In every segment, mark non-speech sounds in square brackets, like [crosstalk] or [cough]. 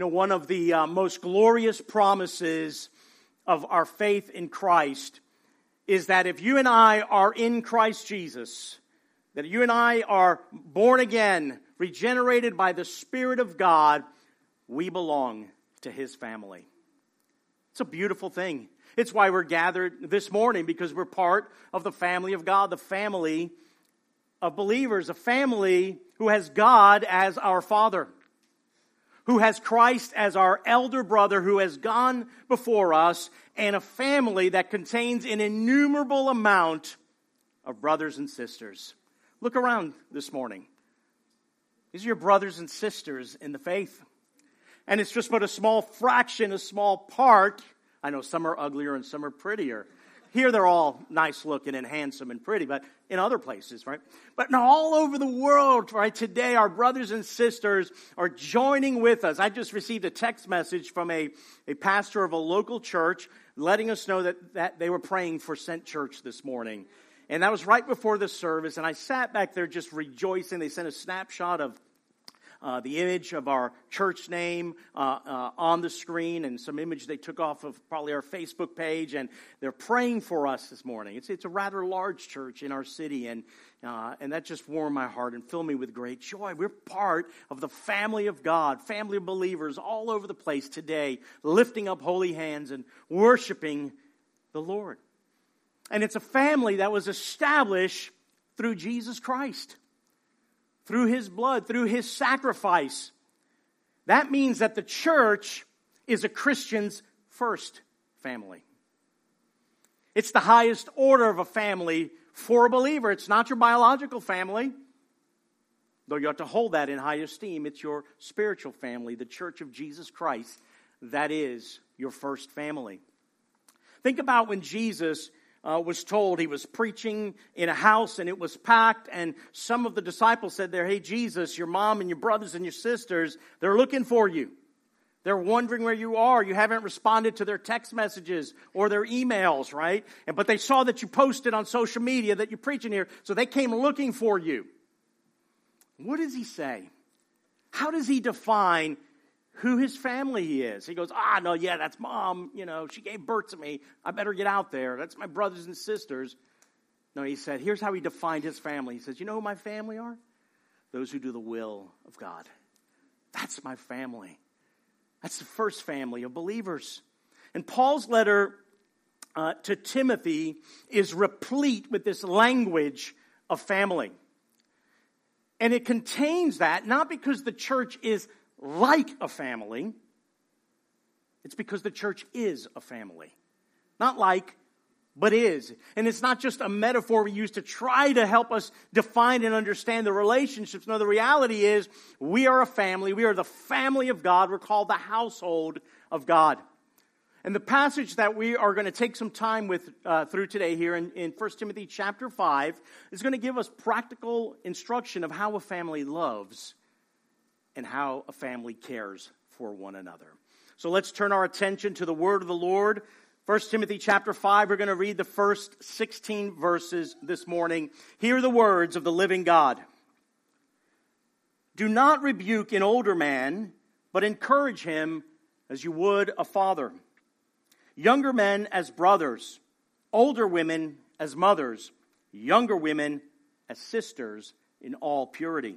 You know, one of the uh, most glorious promises of our faith in Christ is that if you and I are in Christ Jesus, that you and I are born again, regenerated by the Spirit of God, we belong to His family. It's a beautiful thing. It's why we're gathered this morning because we're part of the family of God, the family of believers, a family who has God as our Father, who has Christ as our elder brother who has gone before us, and a family that contains an innumerable amount of brothers and sisters. Look around this morning. These are your brothers and sisters in the faith. And it's just but a small fraction, a small part. I know some are uglier and some are prettier. Here they're all nice looking and handsome and pretty, but in other places, right? But all over the world, right, today our brothers and sisters are joining with us. I just received a text message from a, a pastor of a local church letting us know that, that they were praying for Sent Church this morning. And that was right before the service, and I sat back there just rejoicing. They sent a snapshot of uh, the image of our church name uh, uh, on the screen and some image they took off of probably our Facebook page. And they're praying for us this morning. It's, it's a rather large church in our city, and, uh, and that just warmed my heart and filled me with great joy. We're part of the family of God, family of believers all over the place today, lifting up holy hands and worshiping the Lord. And it's a family that was established through Jesus Christ through his blood, through his sacrifice. That means that the church is a Christian's first family. It's the highest order of a family for a believer. It's not your biological family, though you have to hold that in high esteem. It's your spiritual family, the church of Jesus Christ. That is your first family. Think about when Jesus uh, was told he was preaching in a house and it was packed and some of the disciples said there hey jesus your mom and your brothers and your sisters they're looking for you. They're wondering where you are. You haven't responded to their text messages or their emails right? And, but they saw that you posted on social media that you're preaching here so they came looking for you. What does he say? How does he define who his family is. He goes, ah, no, yeah, that's mom. You know, she gave birth to me. I better get out there. That's my brothers and sisters. No, he said, here's how he defined his family. He says, you know who my family are? Those who do the will of God. That's my family. That's the first family of believers. And Paul's letter uh, to Timothy is replete with this language of family. And it contains that not because the church is like a family. It's because the church is a family. Not like, but is. And it's not just a metaphor we use to try to help us define and understand the relationships. No, the reality is we are a family. We are the family of God. We're called the household of God. And the passage that we are going to take some time with uh, through today here in, in 1 Timothy chapter 5 is going to give us practical instruction of how a family loves and how a family cares for one another. So let's turn our attention to the word of the Lord. 1 Timothy chapter 5, we're going to read the first 16 verses this morning. Hear the words of the living God. Do not rebuke an older man, but encourage him as you would a father. Younger men as brothers, older women as mothers, younger women as sisters in all purity.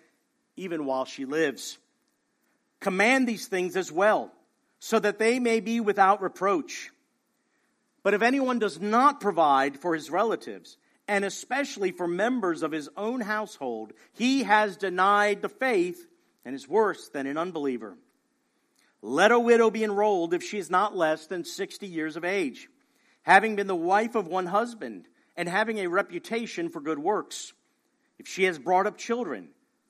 even while she lives. Command these things as well, so that they may be without reproach. But if anyone does not provide for his relatives, and especially for members of his own household, he has denied the faith and is worse than an unbeliever. Let a widow be enrolled if she is not less than 60 years of age, having been the wife of one husband, and having a reputation for good works. If she has brought up children,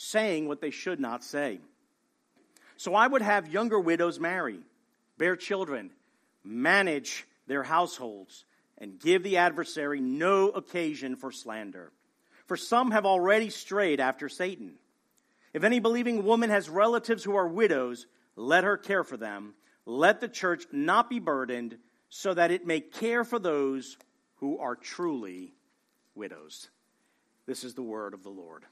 saying what they should not say. So I would have younger widows marry, bear children, manage their households, and give the adversary no occasion for slander for some have already strayed after Satan. If any believing woman has relatives who are widows, let her care for them. Let the church not be burdened, so that it may care for those who are truly widows. This is the word of the Lord.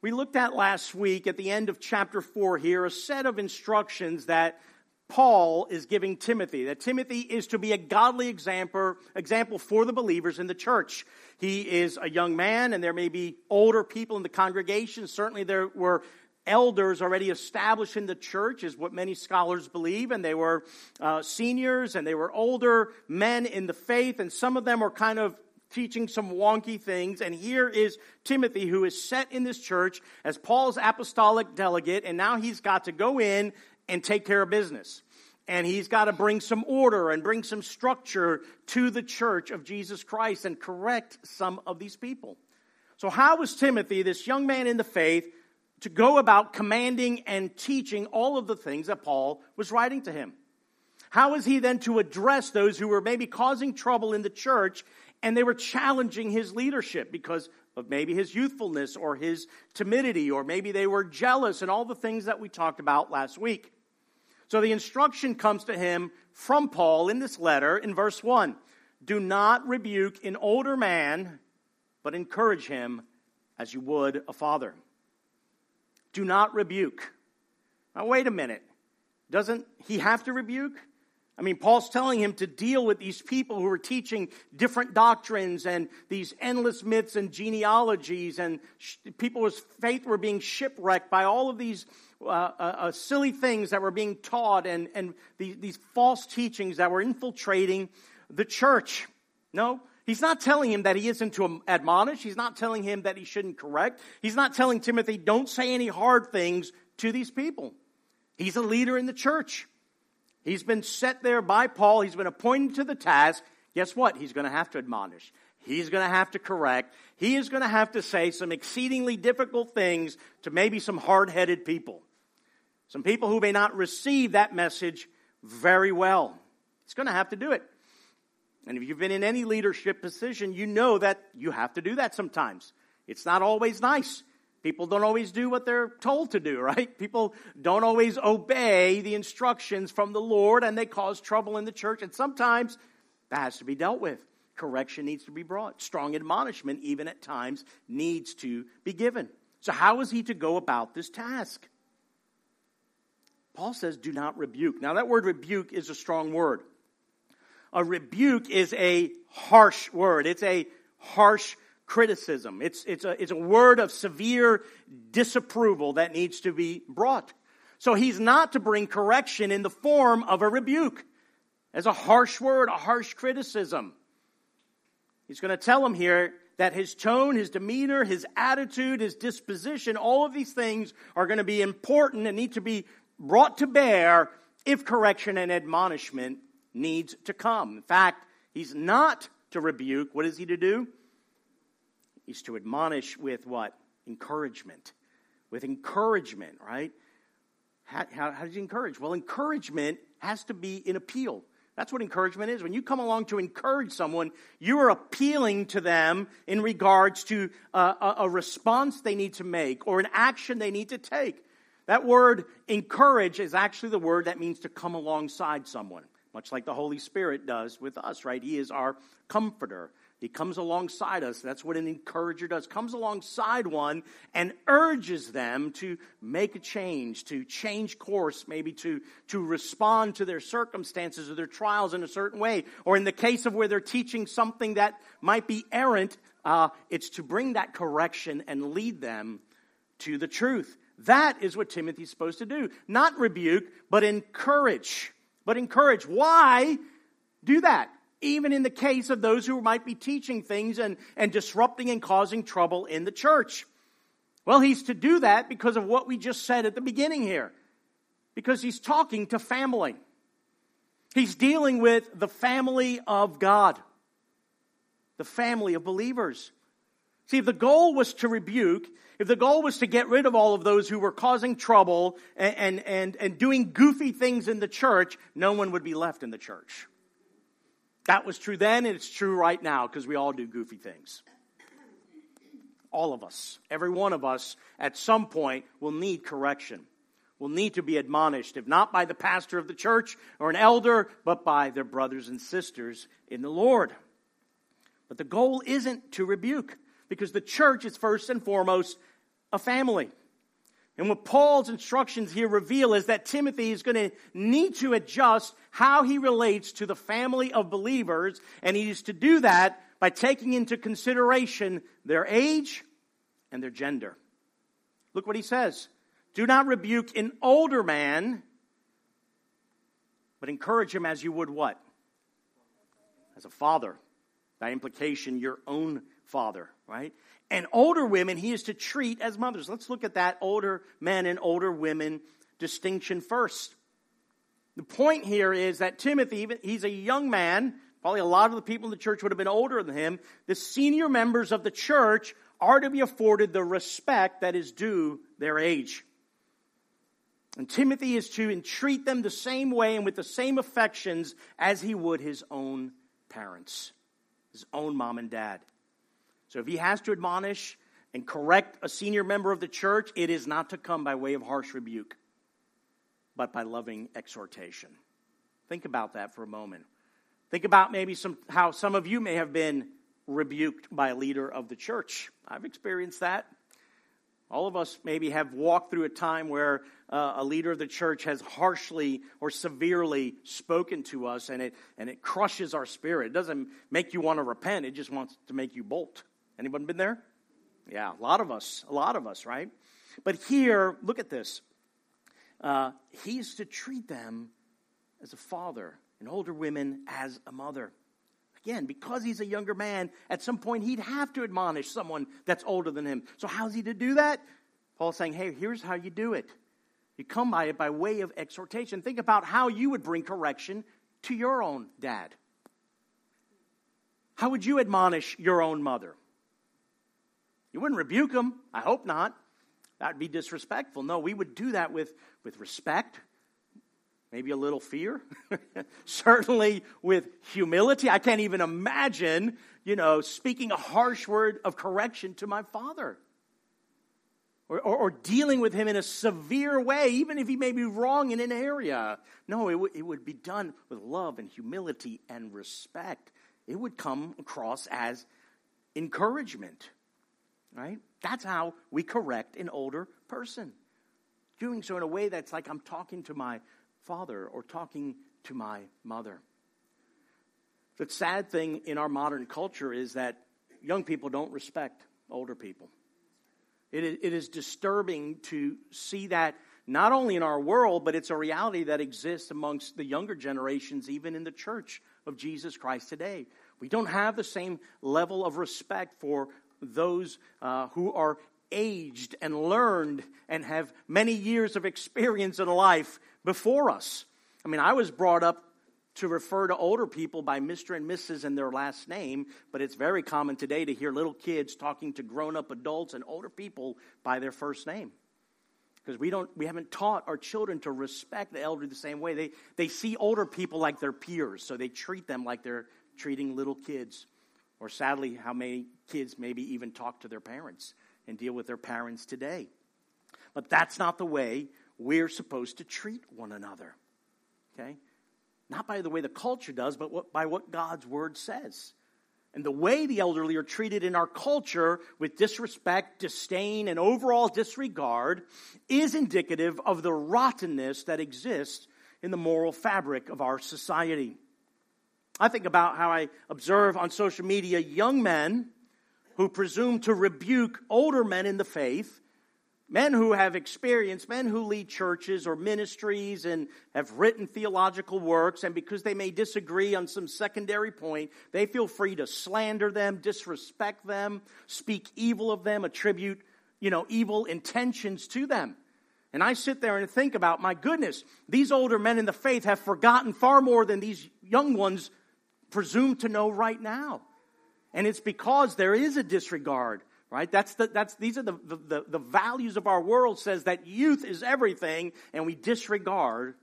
We looked at last week at the end of chapter 4 here a set of instructions that Paul is giving Timothy, that Timothy is to be a godly example, example for the believers in the church. He is a young man, and there may be older people in the congregation. Certainly, there were elders already established in the church, is what many scholars believe, and they were uh, seniors and they were older men in the faith, and some of them were kind of teaching some wonky things. And here is Timothy, who is set in this church as Paul's apostolic delegate, and now he's got to go in and take care of business. And he's got to bring some order and bring some structure to the church of Jesus Christ and correct some of these people. So, how was Timothy, this young man in the faith, to go about commanding and teaching all of the things that Paul was writing to him? How is he then to address those who were maybe causing trouble in the church and they were challenging his leadership because of maybe his youthfulness or his timidity, or maybe they were jealous and all the things that we talked about last week? So the instruction comes to him from Paul in this letter in verse 1 Do not rebuke an older man, but encourage him as you would a father. Do not rebuke. Now, wait a minute. Doesn't he have to rebuke? I mean, Paul's telling him to deal with these people who are teaching different doctrines and these endless myths and genealogies, and sh- people's faith were being shipwrecked by all of these uh, uh, uh, silly things that were being taught and, and these, these false teachings that were infiltrating the church. No, he's not telling him that he isn't to admonish. He's not telling him that he shouldn't correct. He's not telling Timothy, don't say any hard things to these people. He's a leader in the church. He's been set there by Paul. He's been appointed to the task. Guess what? He's going to have to admonish. He's going to have to correct. He is going to have to say some exceedingly difficult things to maybe some hard headed people. Some people who may not receive that message very well. It's going to have to do it. And if you've been in any leadership position, you know that you have to do that sometimes. It's not always nice. People don't always do what they're told to do, right? People don't always obey the instructions from the Lord and they cause trouble in the church. And sometimes that has to be dealt with. Correction needs to be brought. Strong admonishment, even at times, needs to be given. So, how is he to go about this task? Paul says, do not rebuke. Now, that word rebuke is a strong word. A rebuke is a harsh word, it's a harsh criticism. It's, it's, a, it's a word of severe disapproval that needs to be brought. So he's not to bring correction in the form of a rebuke, as a harsh word, a harsh criticism. He's going to tell him here that his tone, his demeanor, his attitude, his disposition, all of these things are going to be important and need to be brought to bear if correction and admonishment needs to come. In fact, he's not to rebuke. What is he to do? He's to admonish with what? Encouragement. With encouragement, right? How, how, how does he encourage? Well, encouragement has to be an appeal. That's what encouragement is. When you come along to encourage someone, you are appealing to them in regards to uh, a, a, response they need to make or an action they need to take. That word encourage is actually the word that means to come alongside someone, much like the Holy Spirit does with us, right? He is our comforter. He comes alongside us. That's what an encourager does. Comes alongside one and urges them to make a change, to change course, maybe to, to respond to their circumstances or their trials in a certain way. Or in the case of where they're teaching something that might be errant, uh, it's to bring that correction and lead them to the truth. That is what Timothy's supposed to do. Not rebuke, but encourage. But encourage. Why do that? Even in the case of those who might be teaching things and, and disrupting and causing trouble in the church. Well, he's to do that because of what we just said at the beginning here. Because he's talking to family. He's dealing with the family of God. The family of believers. See, if the goal was to rebuke, if the goal was to get rid of all of those who were causing trouble and, and, and, and doing goofy things in the church, no one would be left in the church. That was true then, and it's true right now because we all do goofy things. All of us, every one of us, at some point will need correction, will need to be admonished, if not by the pastor of the church or an elder, but by their brothers and sisters in the Lord. But the goal isn't to rebuke, because the church is first and foremost a family. And what Paul's instructions here reveal is that Timothy is going to need to adjust how he relates to the family of believers, and he is to do that by taking into consideration their age and their gender. Look what he says. Do not rebuke an older man, but encourage him as you would what? As a father. By implication, your own father, right? And older women, he is to treat as mothers. Let's look at that older men and older women distinction first. The point here is that Timothy, he's a young man. Probably a lot of the people in the church would have been older than him. The senior members of the church are to be afforded the respect that is due their age. And Timothy is to entreat them the same way and with the same affections as he would his own parents, his own mom and dad. So if he has to admonish and correct a senior member of the church, it is not to come by way of harsh rebuke, but by loving exhortation. Think about that for a moment. Think about maybe some, how some of you may have been rebuked by a leader of the church. I've experienced that. All of us maybe have walked through a time where uh, a leader of the church has harshly or severely spoken to us and it, and it crushes our spirit. It doesn't make you want to repent, it just wants to make you bolt. Anyone been there? Yeah, a lot of us, a lot of us, right? But here, look at this. Uh, he's to treat them as a father, and older women as a mother. Again, because he's a younger man, at some point he'd have to admonish someone that's older than him. So, how's he to do that? Paul's saying, hey, here's how you do it. You come by it by way of exhortation. Think about how you would bring correction to your own dad. How would you admonish your own mother? You wouldn't rebuke them. I hope not. That would be disrespectful. No, we would do that with, with respect, maybe a little fear, [laughs] certainly with humility. I can't even imagine, you know, speaking a harsh word of correction to my father. Or, or, or, dealing with him in a severe way, even if he may be wrong in an area. No, it, w- it would be done with love and humility and respect. It would come across as encouragement. Right? That's how we correct an older person. Doing so in a way that's like I'm talking to my father or talking to my mother. The sad thing in our modern culture is that young people don't respect older people. It is, it is disturbing to see that not only in our world, but it's a reality that exists amongst the younger generations, even in the church of Jesus Christ today. We don't have the same level of respect for those uh, who are aged and learned and have many years of experience in life before us. I mean, I was brought up to refer to older people by Mr. and Mrs. and their last name, but it's very common today to hear little kids talking to grown up adults and older people by their first name. Because we don't we haven't taught our children to respect the elderly the same way. They they see older people like their peers, so they treat them like they're treating little kids. Or sadly, how many kids maybe even talk to their parents and deal with their parents today. But that's not the way we're supposed to treat one another. Okay? Not by the way the culture does, but what, by what God's word says. And the way the elderly are treated in our culture with disrespect, disdain, and overall disregard is indicative of the rottenness that exists in the moral fabric of our society. I think about how I observe on social media young men who presume to rebuke older men in the faith Men who have experience, men who lead churches or ministries and have written theological works, and because they may disagree on some secondary point, they feel free to slander them, disrespect them, speak evil of them, attribute, you know, evil intentions to them. And I sit there and think about, my goodness, these older men in the faith have forgotten far more than these young ones presume to know right now. And it's because there is a disregard right? That's the, that's these are the, the, the values of our world says that youth is everything and we disregard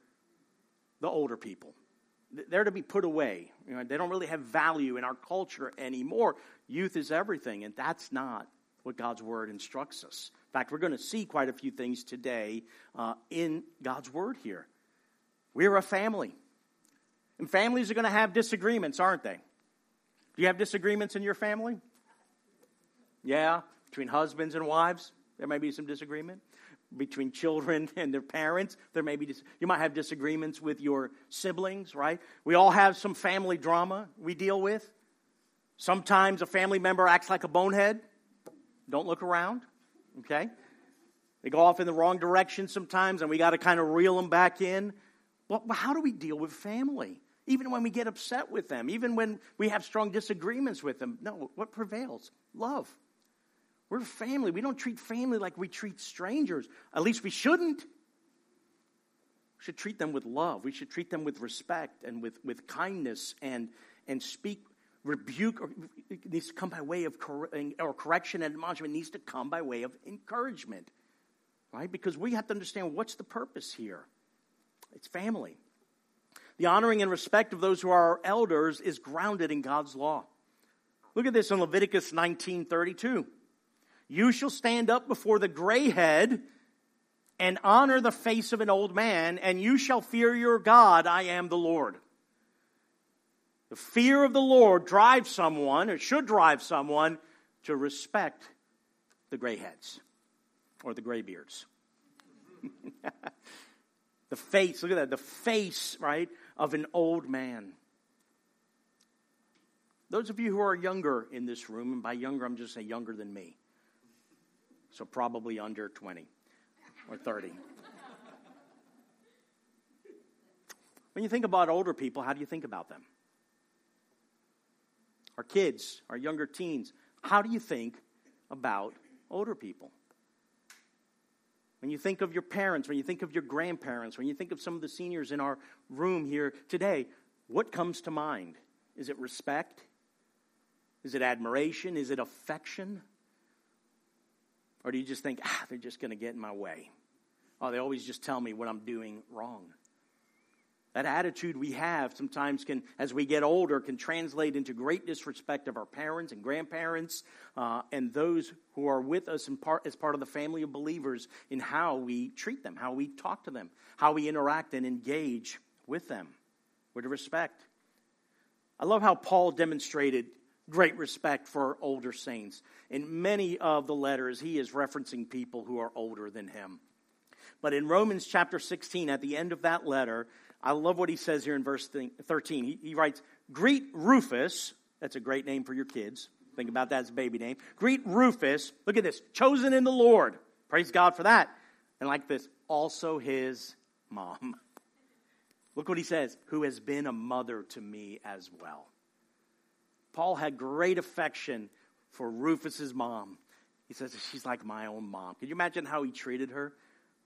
the older people. They're to be put away you know, they don't really have value in our culture anymore. Youth is everything and that's not what god's word instructs us. In fact we're going to see quite a few things today uh, in god's word here. We're a family and families are going to have disagreements aren't they do you have disagreements in your family yeah, between husbands and wives, there may be some disagreement. Between children [laughs] and their parents, there may be, dis- you might have disagreements with your siblings, right? We all have some family drama we deal with. Sometimes a family member acts like a bonehead. Don't look around, okay? They go off in the wrong direction sometimes, and we got to kind of reel them back in. Well, how do we deal with family? Even when we get upset with them, even when we have strong disagreements with them. No, what prevails? Love. We're family. We don't treat family like we treat strangers. At least we shouldn't. We should treat them with love. We should treat them with respect and with, with kindness and, and speak rebuke or it needs to come by way of cor- or correction and admonishment needs to come by way of encouragement right because we have to understand what's the purpose here it's family the honoring and respect of those who are our elders is grounded in god's law look at this in leviticus 1932 you shall stand up before the gray head and honor the face of an old man, and you shall fear your God. I am the Lord. The fear of the Lord drives someone, or should drive someone, to respect the gray heads or the gray beards. [laughs] the face, look at that, the face, right, of an old man. Those of you who are younger in this room, and by younger, I'm just saying younger than me, so probably under 20 or 30. when you think about older people, how do you think about them? Our kids, our younger teens, how do you think about older people? When you think of your parents, when you think of your grandparents, when you think of some of the seniors in our room here today, what comes to mind? Is it respect? Is it admiration? Is it affection? Or do you just think, ah, they're just going to get in my way? Oh, they always just tell me what I'm doing wrong. That attitude we have sometimes can, as we get older, can translate into great disrespect of our parents and grandparents uh, and those who are with us part, as part of the family of believers in how we treat them, how we talk to them, how we interact and engage with them. with respect. I love how Paul demonstrated great respect for older saints. In many of the letters, he is referencing people who are older than him. But in Romans chapter 16, at the end of that letter, I love what he says here in verse 13. He, he writes, Greet Rufus. That's a great name for your kids. Think about that as a baby name. Greet Rufus. Look at this. Chosen in the Lord. Praise God for that. And like this, also his mom. [laughs] Look what he says, who has been a mother to me as well. Paul had great affection for Rufus's mom. He says, She's like my own mom. Can you imagine how he treated her?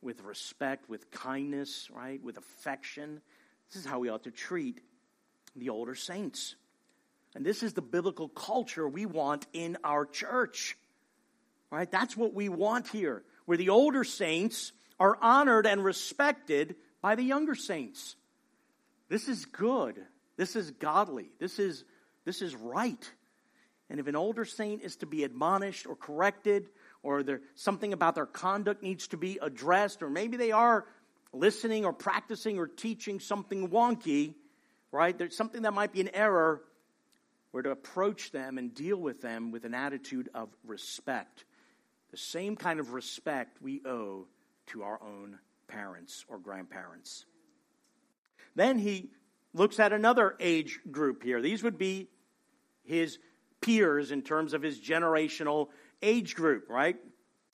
With respect, with kindness, right? With affection. This is how we ought to treat the older saints. And this is the biblical culture we want in our church. Right? That's what we want here, where the older saints are honored and respected by the younger saints. This is good. This is godly. This is this is right. And if an older saint is to be admonished or corrected, or something about their conduct needs to be addressed, or maybe they are listening or practicing or teaching something wonky, right? There's something that might be an error. We're to approach them and deal with them with an attitude of respect. The same kind of respect we owe to our own parents or grandparents. Then he looks at another age group here. These would be his peers in terms of his generational age group, right?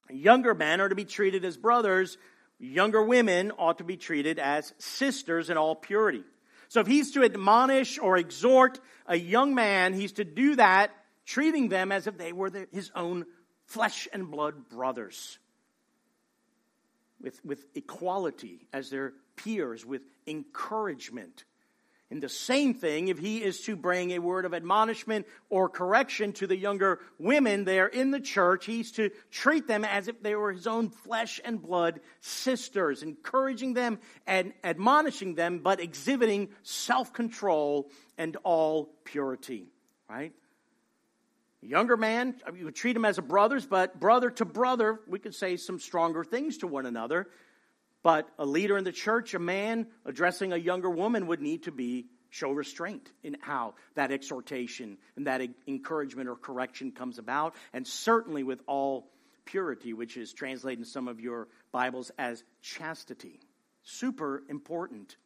Younger men are to be treated as brothers. Younger women ought to be treated as sisters in all purity. So if he's to admonish or exhort a young man, he's to do that treating them as if they were the, his own flesh and blood brothers. With, with equality as their peers, with encouragement. And the same thing, if he is to bring a word of admonishment or correction to the younger women there in the church, he's to treat them as if they were his own flesh and blood sisters, encouraging them and admonishing them, but exhibiting self control and all purity. Right? Younger man, you would treat him as a brothers, but brother to brother, we could say some stronger things to one another. But a leader in the church, a man addressing a younger woman, would need to be show restraint in how that exhortation and that encouragement or correction comes about, and certainly with all purity, which is translated in some of your Bibles as chastity. Super important.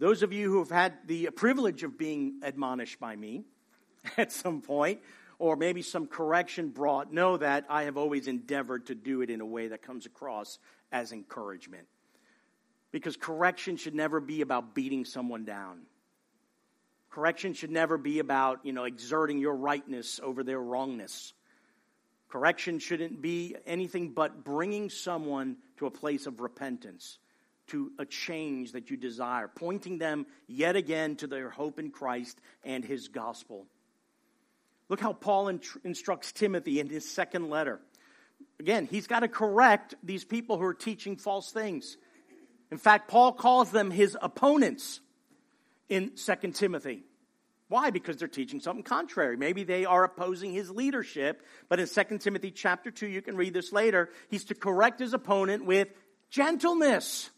Those of you who have had the privilege of being admonished by me [laughs] at some point, or maybe some correction brought, know that I have always endeavored to do it in a way that comes across as encouragement. Because correction should never be about beating someone down. Correction should never be about, you know, exerting your rightness over their wrongness. Correction shouldn't be anything but bringing someone to a place of repentance, to a change that you desire, pointing them yet again to their hope in Christ and his gospel. Look how Paul instructs Timothy in his second letter. Again, he's got to correct these people who are teaching false things. In fact, Paul calls them his opponents in 2 Timothy. Why? Because they're teaching something contrary. Maybe they are opposing his leadership, but in 2 Timothy chapter 2, you can read this later, he's to correct his opponent with gentleness.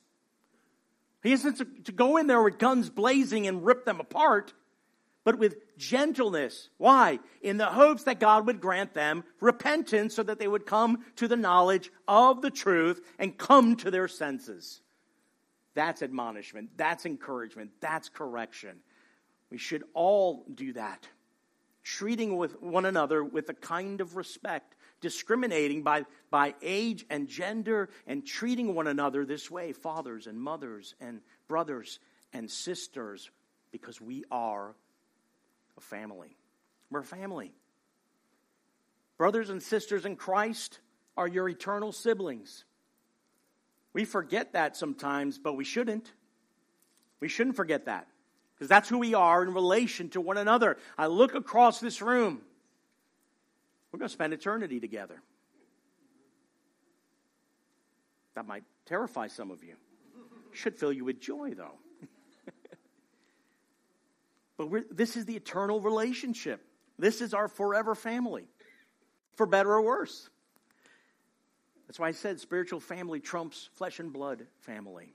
He isn't to, to go in there with guns blazing and rip them apart but with gentleness. Why? In the hopes that God would grant them repentance so that they would come to the knowledge of the truth and come to their senses. That's admonishment. That's encouragement. That's correction. We should all do that. Treating with one another with a kind of respect, discriminating by, by age and gender, and treating one another this way fathers and mothers and brothers and sisters, because we are a family. We're a family. Brothers and sisters in Christ are your eternal siblings. We forget that sometimes, but we shouldn't. We shouldn't forget that because that's who we are in relation to one another. I look across this room. We're going to spend eternity together. That might terrify some of you. Should fill you with joy, though. But this is the eternal relationship. This is our forever family, for better or worse. That's why I said spiritual family trumps flesh and blood family.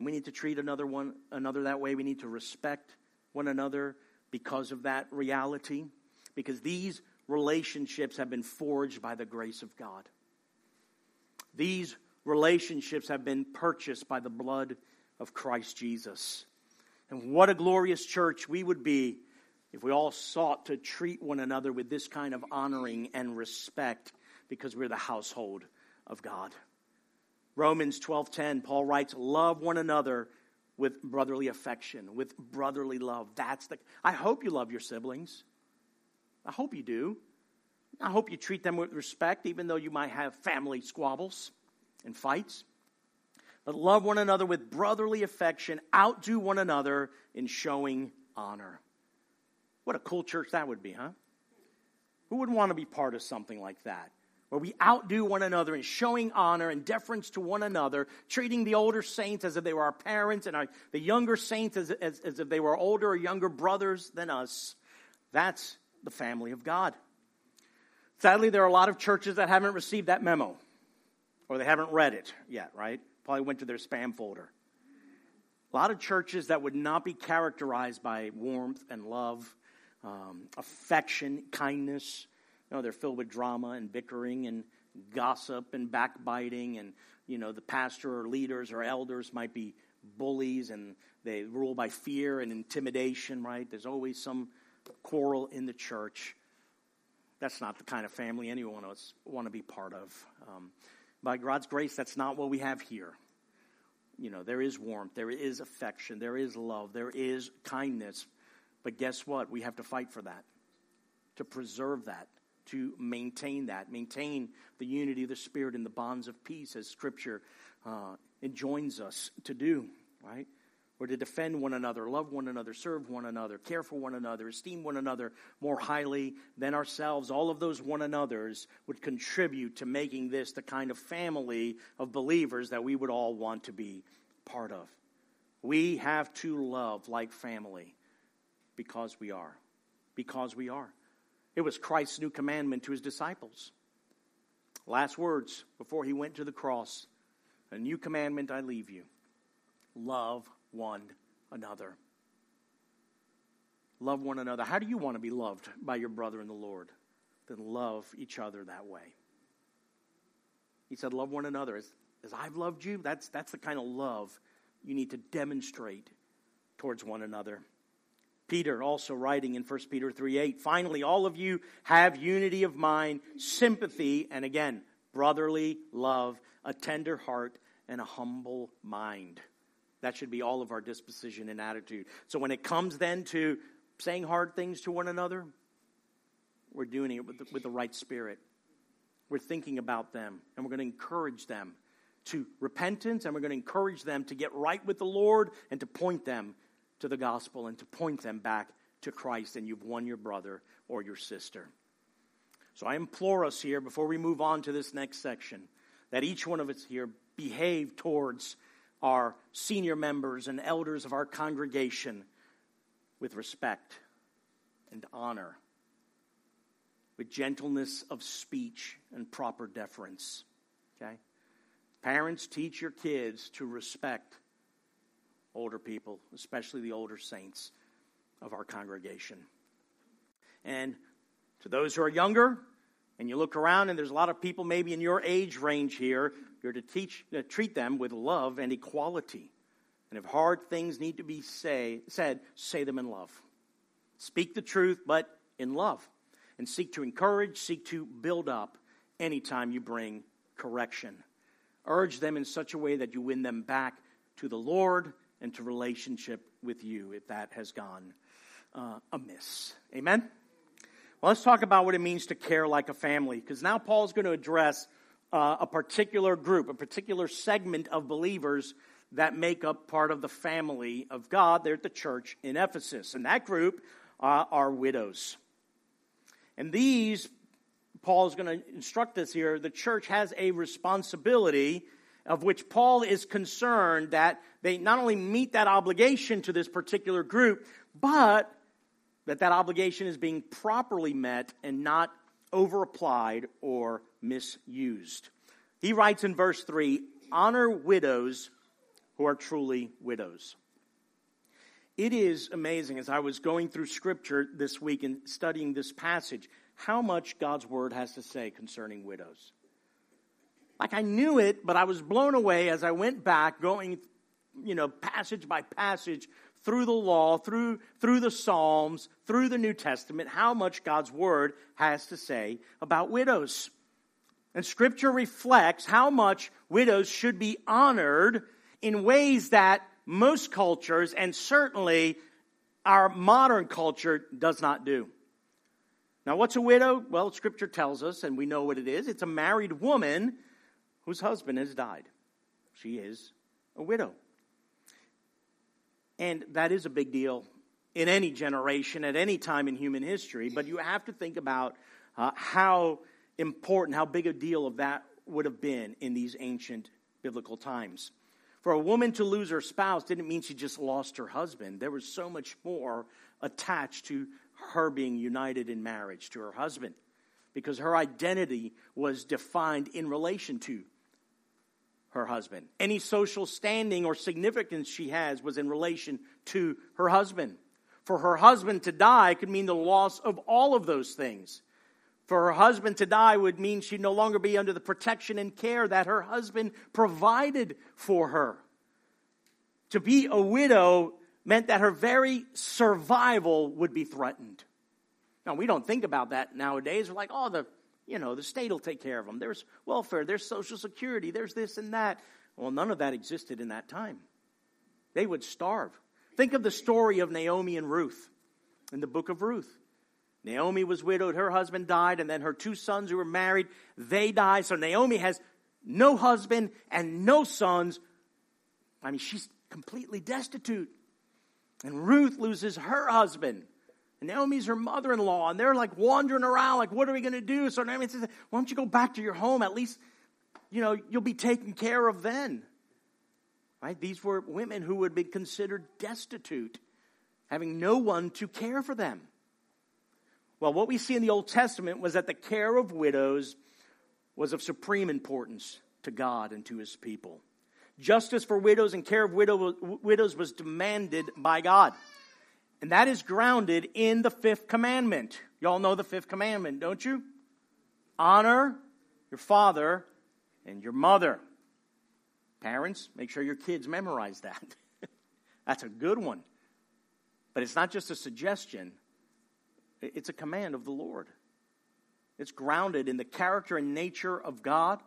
We need to treat another one another that way. We need to respect one another because of that reality. Because these relationships have been forged by the grace of God. These relationships have been purchased by the blood of Christ Jesus. And what a glorious church we would be if we all sought to treat one another with this kind of honoring and respect because we're the household of God. Romans 12:10 Paul writes love one another with brotherly affection, with brotherly love. That's the I hope you love your siblings. I hope you do. I hope you treat them with respect even though you might have family squabbles and fights. But love one another with brotherly affection, outdo one another in showing honor. What a cool church that would be, huh? Who would want to be part of something like that? Where we outdo one another in showing honor and deference to one another, treating the older saints as if they were our parents and our, the younger saints as, as, as if they were older or younger brothers than us. That's the family of God. Sadly, there are a lot of churches that haven't received that memo, or they haven't read it yet, right? Probably went to their spam folder. A lot of churches that would not be characterized by warmth and love, um, affection, kindness. You know, they're filled with drama and bickering and gossip and backbiting, and you know, the pastor or leaders or elders might be bullies and they rule by fear and intimidation. Right? There's always some quarrel in the church. that's not the kind of family any one of us want to be part of. Um, by God's grace, that's not what we have here. You know, there is warmth, there is affection, there is love, there is kindness. But guess what? We have to fight for that, to preserve that, to maintain that, maintain the unity of the Spirit and the bonds of peace, as Scripture uh, enjoins us to do, right? We're to defend one another, love one another, serve one another, care for one another, esteem one another more highly than ourselves. All of those one another's would contribute to making this the kind of family of believers that we would all want to be part of. We have to love like family because we are. Because we are. It was Christ's new commandment to his disciples. Last words before he went to the cross A new commandment I leave you love one another. Love one another. How do you want to be loved by your brother in the Lord? Then love each other that way. He said, Love one another. As, as I've loved you, that's, that's the kind of love you need to demonstrate towards one another. Peter also writing in 1 Peter 3 8, finally, all of you have unity of mind, sympathy, and again, brotherly love, a tender heart, and a humble mind. That should be all of our disposition and attitude. So when it comes then to saying hard things to one another, we're doing it with the, with the right spirit. We're thinking about them and we're going to encourage them to repentance and we're going to encourage them to get right with the Lord and to point them to the gospel and to point them back to Christ and you've won your brother or your sister. So I implore us here before we move on to this next section that each one of us here behave towards our senior members and elders of our congregation with respect and honor, with gentleness of speech and proper deference. Okay? Parents, teach your kids to respect older people, especially the older saints of our congregation. And to those who are younger, and you look around and there's a lot of people maybe in your age range here you're to teach, uh, treat them with love and equality. And if hard things need to be say, said, say them in love. Speak the truth, but in love. And seek to encourage, seek to build up anytime you bring correction. Urge them in such a way that you win them back to the Lord and to relationship with you if that has gone uh, amiss. Amen? Well, let's talk about what it means to care like a family, because now Paul's going to address uh, a particular group, a particular segment of believers that make up part of the family of God there at the church in Ephesus. And that group uh, are widows. And these, Paul is going to instruct us here, the church has a responsibility of which Paul is concerned that they not only meet that obligation to this particular group, but that that obligation is being properly met and not over applied or misused. He writes in verse 3 honor widows who are truly widows. It is amazing as I was going through scripture this week and studying this passage how much God's word has to say concerning widows. Like I knew it, but I was blown away as I went back going, you know, passage by passage through the law, through, through the Psalms, through the New Testament, how much God's Word has to say about widows. And Scripture reflects how much widows should be honored in ways that most cultures, and certainly our modern culture, does not do. Now, what's a widow? Well, Scripture tells us, and we know what it is it's a married woman whose husband has died. She is a widow. And that is a big deal in any generation, at any time in human history. But you have to think about uh, how important, how big a deal of that would have been in these ancient biblical times. For a woman to lose her spouse didn't mean she just lost her husband. There was so much more attached to her being united in marriage to her husband because her identity was defined in relation to her husband. Any social standing or significance she has was in relation to her husband. For her husband to die could mean the loss of all of those things. For her husband to die would mean she'd no longer be under the protection and care that her husband provided for her. To be a widow meant that her very survival would be threatened. Now, we don't think about that nowadays. We're like, oh, the, you know, the state will take care of them. There's welfare, there's social security, there's this and that. Well, none of that existed in that time. They would starve. Think of the story of Naomi and Ruth in the book of Ruth. Naomi was widowed, her husband died, and then her two sons who were married, they died. So Naomi has no husband and no sons. I mean, she's completely destitute. And Ruth loses her husband. And Naomi's her mother in law, and they're like wandering around, like, what are we going to do? So Naomi says, Why don't you go back to your home? At least, you know, you'll be taken care of then. Right? These were women who would be considered destitute, having no one to care for them. Well, what we see in the Old Testament was that the care of widows was of supreme importance to God and to his people. Justice for widows and care of widow, widows was demanded by God. And that is grounded in the fifth commandment. Y'all know the fifth commandment, don't you? Honor your father and your mother. Parents, make sure your kids memorize that. [laughs] That's a good one. But it's not just a suggestion, it's a command of the Lord. It's grounded in the character and nature of God,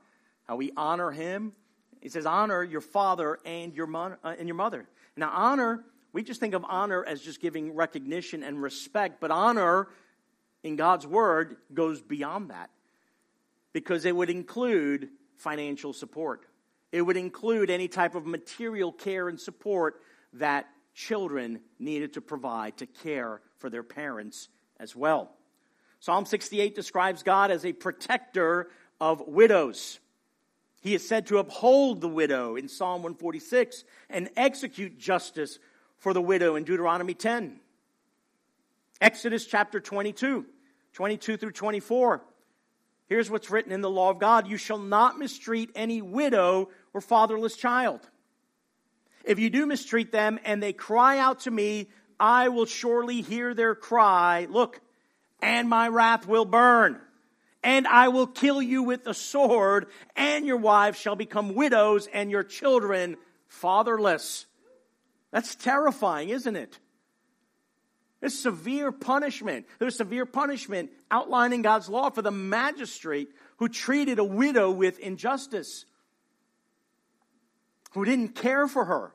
how we honor Him. He says, honor your father and your, mo- uh, and your mother. Now, honor, we just think of honor as just giving recognition and respect, but honor in God's word goes beyond that because it would include financial support. It would include any type of material care and support that children needed to provide to care for their parents as well. Psalm 68 describes God as a protector of widows. He is said to uphold the widow in Psalm 146 and execute justice for the widow in Deuteronomy 10. Exodus chapter 22, 22 through 24. Here's what's written in the law of God You shall not mistreat any widow or fatherless child. If you do mistreat them and they cry out to me, I will surely hear their cry. Look, and my wrath will burn. And I will kill you with the sword, and your wives shall become widows, and your children fatherless. That's terrifying, isn't it? There's severe punishment. There's severe punishment outlining God's law for the magistrate who treated a widow with injustice, who didn't care for her.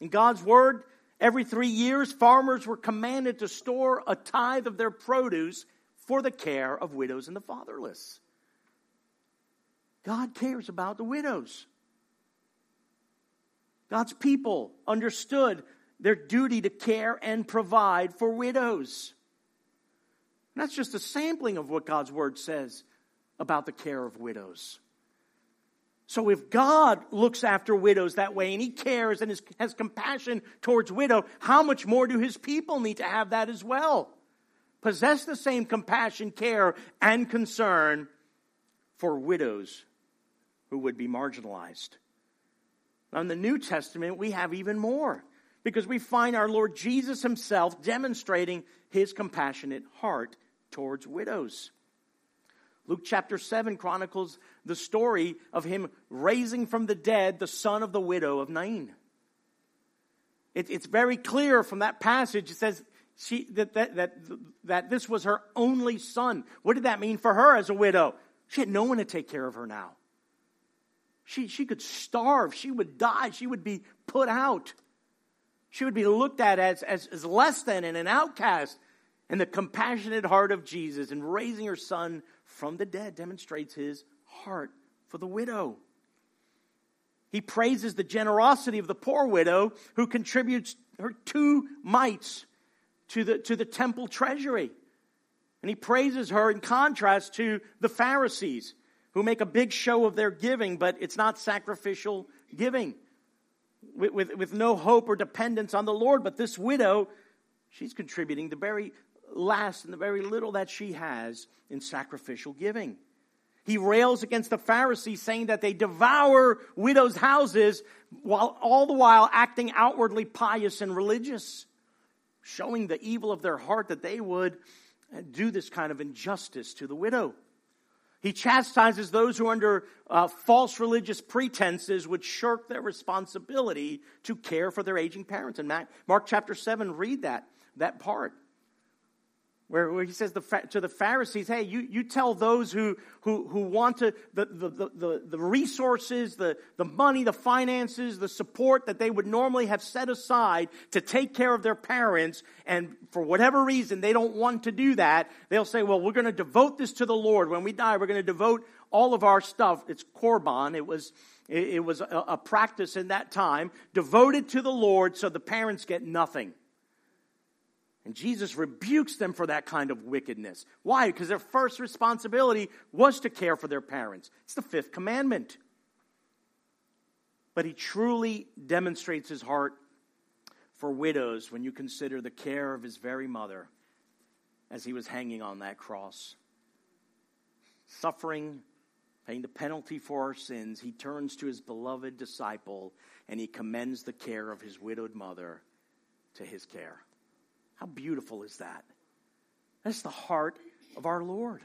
In God's word, every three years, farmers were commanded to store a tithe of their produce for the care of widows and the fatherless. God cares about the widows. God's people understood their duty to care and provide for widows. And that's just a sampling of what God's word says about the care of widows. So if God looks after widows that way and he cares and has compassion towards widow, how much more do his people need to have that as well? Possess the same compassion, care, and concern for widows who would be marginalized. Now, in the New Testament, we have even more because we find our Lord Jesus himself demonstrating his compassionate heart towards widows. Luke chapter 7 chronicles the story of him raising from the dead the son of the widow of Nain. It, it's very clear from that passage. It says she, that, that, that, that this was her only son. What did that mean for her as a widow? She had no one to take care of her now. She, she could starve. She would die. She would be put out. She would be looked at as, as, as less than and an outcast. And the compassionate heart of Jesus in raising her son from the dead demonstrates his heart for the widow. He praises the generosity of the poor widow who contributes her two mites to the, to the temple treasury. And he praises her in contrast to the Pharisees who make a big show of their giving, but it's not sacrificial giving with, with, with no hope or dependence on the Lord. But this widow, she's contributing the very last and the very little that she has in sacrificial giving. He rails against the Pharisees, saying that they devour widows' houses while all the while acting outwardly pious and religious, showing the evil of their heart that they would do this kind of injustice to the widow. He chastises those who, under uh, false religious pretenses, would shirk their responsibility to care for their aging parents. In Mark chapter 7, read that, that part. Where, where he says the, to the Pharisees, hey, you, you tell those who, who, who want to, the, the, the, the resources, the, the money, the finances, the support that they would normally have set aside to take care of their parents, and for whatever reason they don't want to do that, they'll say, well, we're going to devote this to the Lord. When we die, we're going to devote all of our stuff. It's korban. It was, it, it was a, a practice in that time, devoted to the Lord so the parents get nothing. And Jesus rebukes them for that kind of wickedness. Why? Because their first responsibility was to care for their parents. It's the fifth commandment. But he truly demonstrates his heart for widows when you consider the care of his very mother as he was hanging on that cross. Suffering, paying the penalty for our sins, he turns to his beloved disciple and he commends the care of his widowed mother to his care. How beautiful is that? That's the heart of our Lord.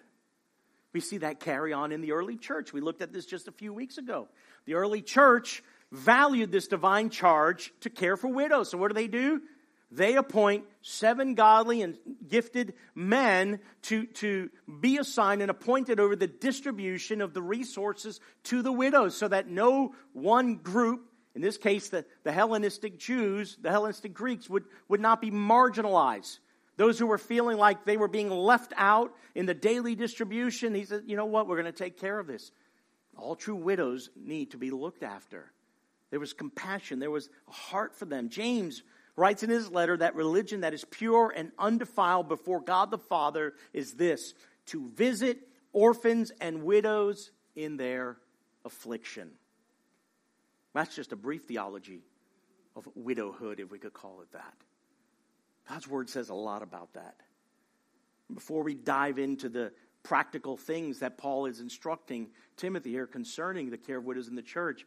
We see that carry on in the early church. We looked at this just a few weeks ago. The early church valued this divine charge to care for widows. So, what do they do? They appoint seven godly and gifted men to, to be assigned and appointed over the distribution of the resources to the widows so that no one group in this case, the, the Hellenistic Jews, the Hellenistic Greeks, would, would not be marginalized. Those who were feeling like they were being left out in the daily distribution, he said, you know what, we're going to take care of this. All true widows need to be looked after. There was compassion, there was a heart for them. James writes in his letter that religion that is pure and undefiled before God the Father is this to visit orphans and widows in their affliction. That's just a brief theology of widowhood, if we could call it that. God's word says a lot about that. Before we dive into the practical things that Paul is instructing Timothy here concerning the care of widows in the church,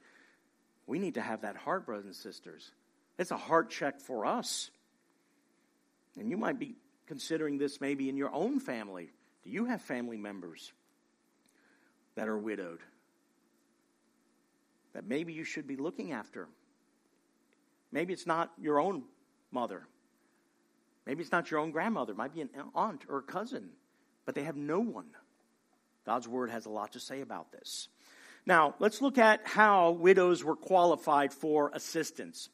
we need to have that heart, brothers and sisters. It's a heart check for us. And you might be considering this maybe in your own family. Do you have family members that are widowed? That maybe you should be looking after. Maybe it's not your own mother. Maybe it's not your own grandmother. It might be an aunt or a cousin, but they have no one. God's word has a lot to say about this. Now, let's look at how widows were qualified for assistance.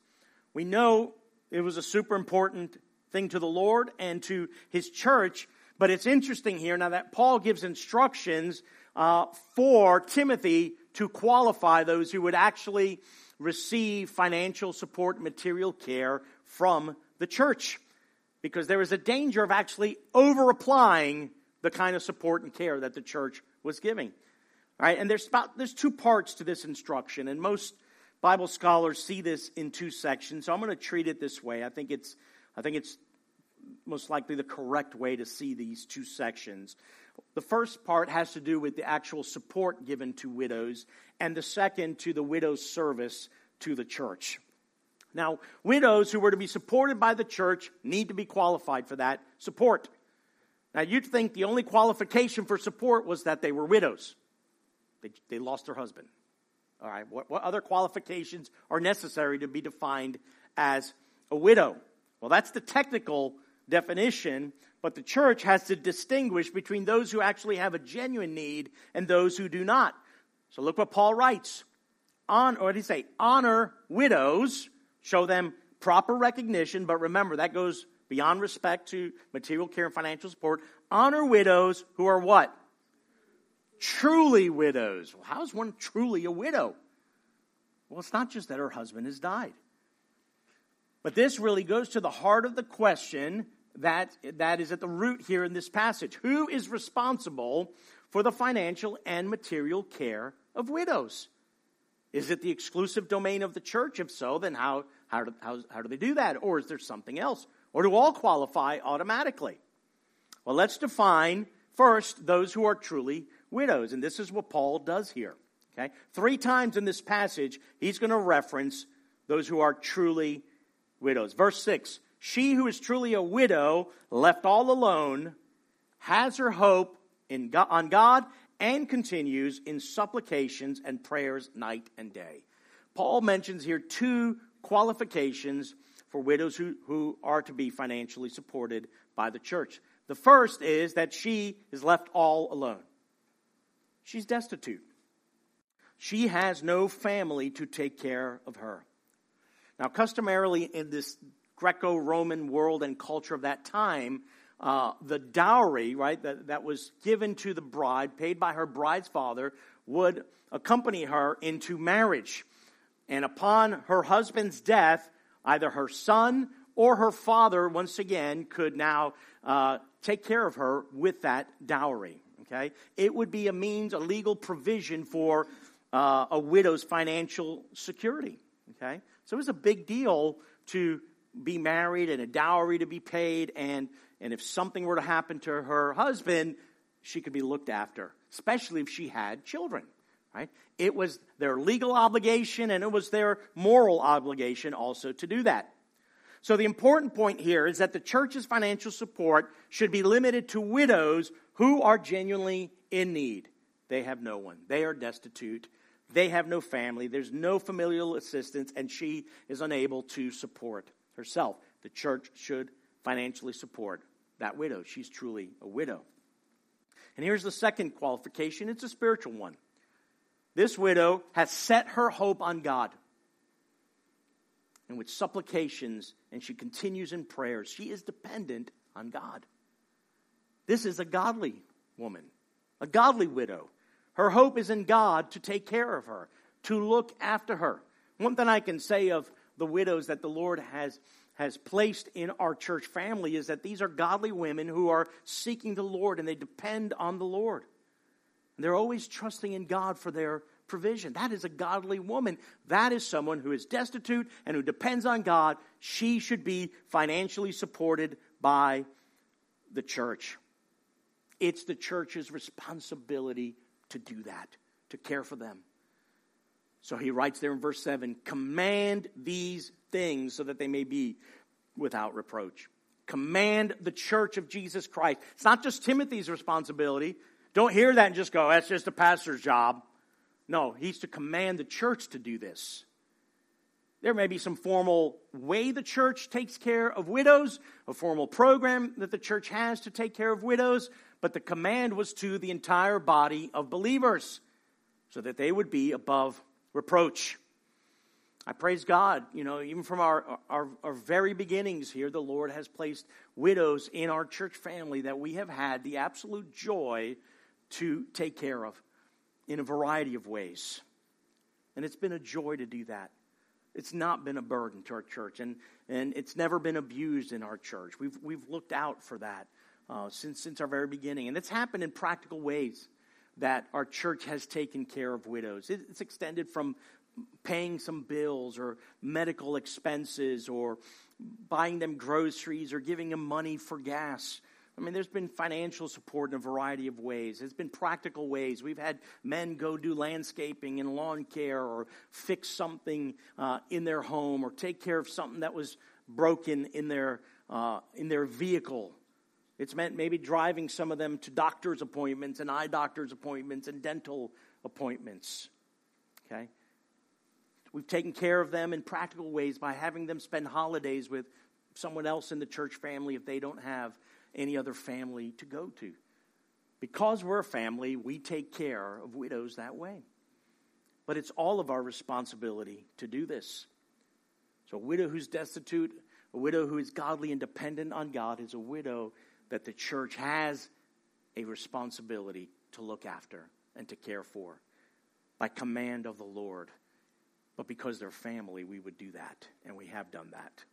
We know it was a super important thing to the Lord and to his church, but it's interesting here now that Paul gives instructions uh, for Timothy to qualify those who would actually receive financial support, material care from the church. Because there is a danger of actually over applying the kind of support and care that the church was giving. All right, and there's about there's two parts to this instruction, and most Bible scholars see this in two sections. So I'm going to treat it this way. I think it's I think it's most likely the correct way to see these two sections. The first part has to do with the actual support given to widows, and the second to the widow's service to the church. Now, widows who were to be supported by the church need to be qualified for that support. Now, you'd think the only qualification for support was that they were widows, they, they lost their husband. All right, what, what other qualifications are necessary to be defined as a widow? Well, that's the technical definition, but the church has to distinguish between those who actually have a genuine need and those who do not. So look what Paul writes. On, or what did he say? Honor widows, show them proper recognition, but remember that goes beyond respect to material care and financial support. Honor widows who are what? Truly widows. Well, how is one truly a widow? Well, it's not just that her husband has died. But this really goes to the heart of the question that, that is at the root here in this passage. Who is responsible for the financial and material care of widows? Is it the exclusive domain of the church? If so, then how, how, do, how, how do they do that? Or is there something else? Or do all qualify automatically? Well, let's define first those who are truly widows. And this is what Paul does here. Okay? Three times in this passage, he's going to reference those who are truly widows. Verse 6 she who is truly a widow, left all alone, has her hope in God, on God and continues in supplications and prayers night and day. Paul mentions here two qualifications for widows who, who are to be financially supported by the church. The first is that she is left all alone. She's destitute. She has no family to take care of her. Now, customarily in this Greco Roman world and culture of that time, uh, the dowry, right, that, that was given to the bride, paid by her bride's father, would accompany her into marriage. And upon her husband's death, either her son or her father, once again, could now uh, take care of her with that dowry. Okay? It would be a means, a legal provision for uh, a widow's financial security. Okay? So it was a big deal to be married and a dowry to be paid, and, and if something were to happen to her husband, she could be looked after, especially if she had children. Right? It was their legal obligation and it was their moral obligation also to do that. So the important point here is that the church's financial support should be limited to widows who are genuinely in need. They have no one. They are destitute they have no family, there's no familial assistance, and she is unable to support herself. The church should financially support that widow. She's truly a widow. And here's the second qualification it's a spiritual one. This widow has set her hope on God. And with supplications, and she continues in prayers, she is dependent on God. This is a godly woman, a godly widow. Her hope is in God to take care of her, to look after her. One thing I can say of the widows that the Lord has, has placed in our church family is that these are godly women who are seeking the Lord and they depend on the Lord. And they're always trusting in God for their provision. That is a godly woman. That is someone who is destitute and who depends on God. She should be financially supported by the church. It's the church's responsibility to do that, to care for them. So he writes there in verse 7 Command these things so that they may be without reproach. Command the church of Jesus Christ. It's not just Timothy's responsibility. Don't hear that and just go, that's just a pastor's job. No, he's to command the church to do this. There may be some formal way the church takes care of widows, a formal program that the church has to take care of widows, but the command was to the entire body of believers so that they would be above reproach. I praise God, you know, even from our, our, our, very beginnings here, the Lord has placed widows in our church family that we have had the absolute joy to take care of in a variety of ways. And it's been a joy to do that. It's not been a burden to our church, and, and it's never been abused in our church. We've, we've looked out for that uh, since, since our very beginning. And it's happened in practical ways that our church has taken care of widows. It's extended from paying some bills or medical expenses or buying them groceries or giving them money for gas. I mean, there's been financial support in a variety of ways. There's been practical ways. We've had men go do landscaping and lawn care or fix something uh, in their home or take care of something that was broken in their, uh, in their vehicle. It's meant maybe driving some of them to doctor's appointments and eye doctor's appointments and dental appointments. Okay? We've taken care of them in practical ways by having them spend holidays with someone else in the church family if they don't have any other family to go to. Because we're a family, we take care of widows that way. But it's all of our responsibility to do this. So, a widow who's destitute, a widow who is godly and dependent on God, is a widow that the church has a responsibility to look after and to care for by command of the Lord. But because they're family, we would do that, and we have done that.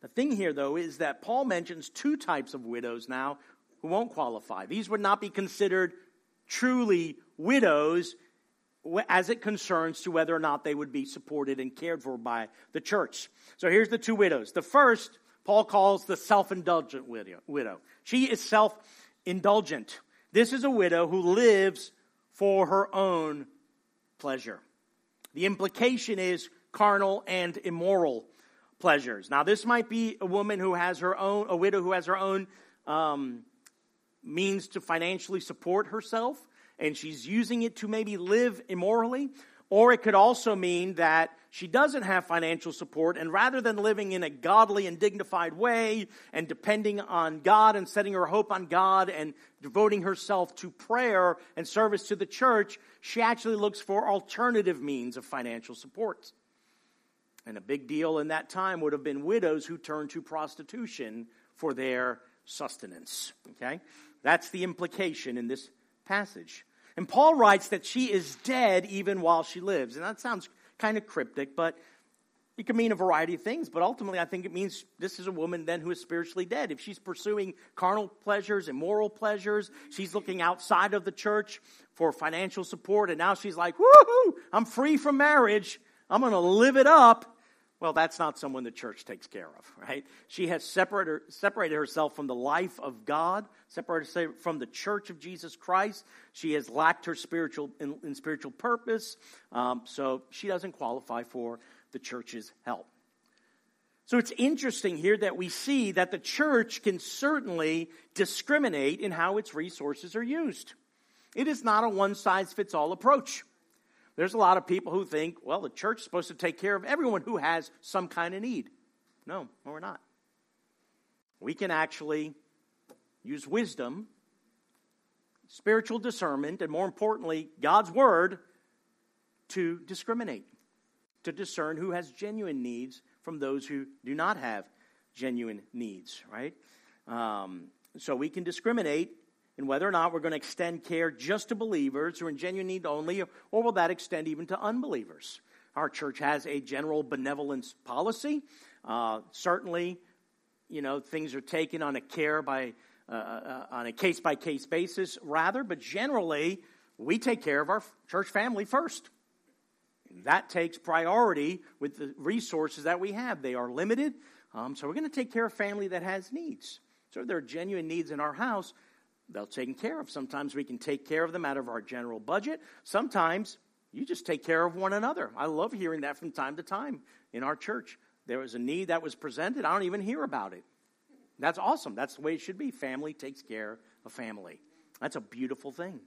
The thing here, though, is that Paul mentions two types of widows now who won't qualify. These would not be considered truly widows as it concerns to whether or not they would be supported and cared for by the church. So here's the two widows. The first Paul calls the self indulgent widow. She is self indulgent. This is a widow who lives for her own pleasure. The implication is carnal and immoral pleasures. Now, this might be a woman who has her own, a widow who has her own um, means to financially support herself, and she's using it to maybe live immorally. Or it could also mean that she doesn't have financial support, and rather than living in a godly and dignified way and depending on God and setting her hope on God and devoting herself to prayer and service to the church, she actually looks for alternative means of financial support. And a big deal in that time would have been widows who turned to prostitution for their sustenance. Okay? That's the implication in this passage. And Paul writes that she is dead even while she lives. And that sounds kind of cryptic, but it can mean a variety of things. But ultimately, I think it means this is a woman then who is spiritually dead. If she's pursuing carnal pleasures, immoral pleasures, she's looking outside of the church for financial support, and now she's like, woohoo, I'm free from marriage. I'm going to live it up. Well, that's not someone the church takes care of, right? She has separated, herself from the life of God, separated from the church of Jesus Christ. She has lacked her spiritual in, in spiritual purpose, um, so she doesn't qualify for the church's help. So it's interesting here that we see that the church can certainly discriminate in how its resources are used. It is not a one size fits all approach. There's a lot of people who think, well, the church is supposed to take care of everyone who has some kind of need. No, we're not. We can actually use wisdom, spiritual discernment, and more importantly, God's word to discriminate, to discern who has genuine needs from those who do not have genuine needs, right? Um, so we can discriminate and whether or not we're going to extend care just to believers who are in genuine need only, or will that extend even to unbelievers? Our church has a general benevolence policy. Uh, certainly, you know, things are taken on a care by uh, uh, on a case by case basis, rather, but generally, we take care of our church family first. That takes priority with the resources that we have. They are limited, um, so we're going to take care of family that has needs. So if there are genuine needs in our house, they'll taken care of. Sometimes we can take care of them out of our general budget. Sometimes you just take care of one another. I love hearing that from time to time in our church. There was a need that was presented, I don't even hear about it. That's awesome. That's the way it should be. Family takes care of family. That's a beautiful thing.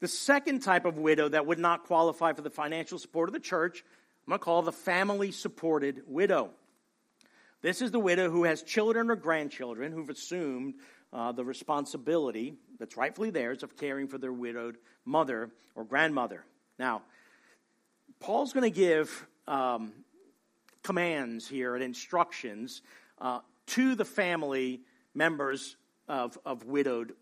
The second type of widow that would not qualify for the financial support of the church, I'm going to call the family supported widow. This is the widow who has children or grandchildren who've assumed uh, the responsibility that's rightfully theirs of caring for their widowed mother or grandmother. Now, Paul's going to give um, commands here and instructions uh, to the family members of, of widowed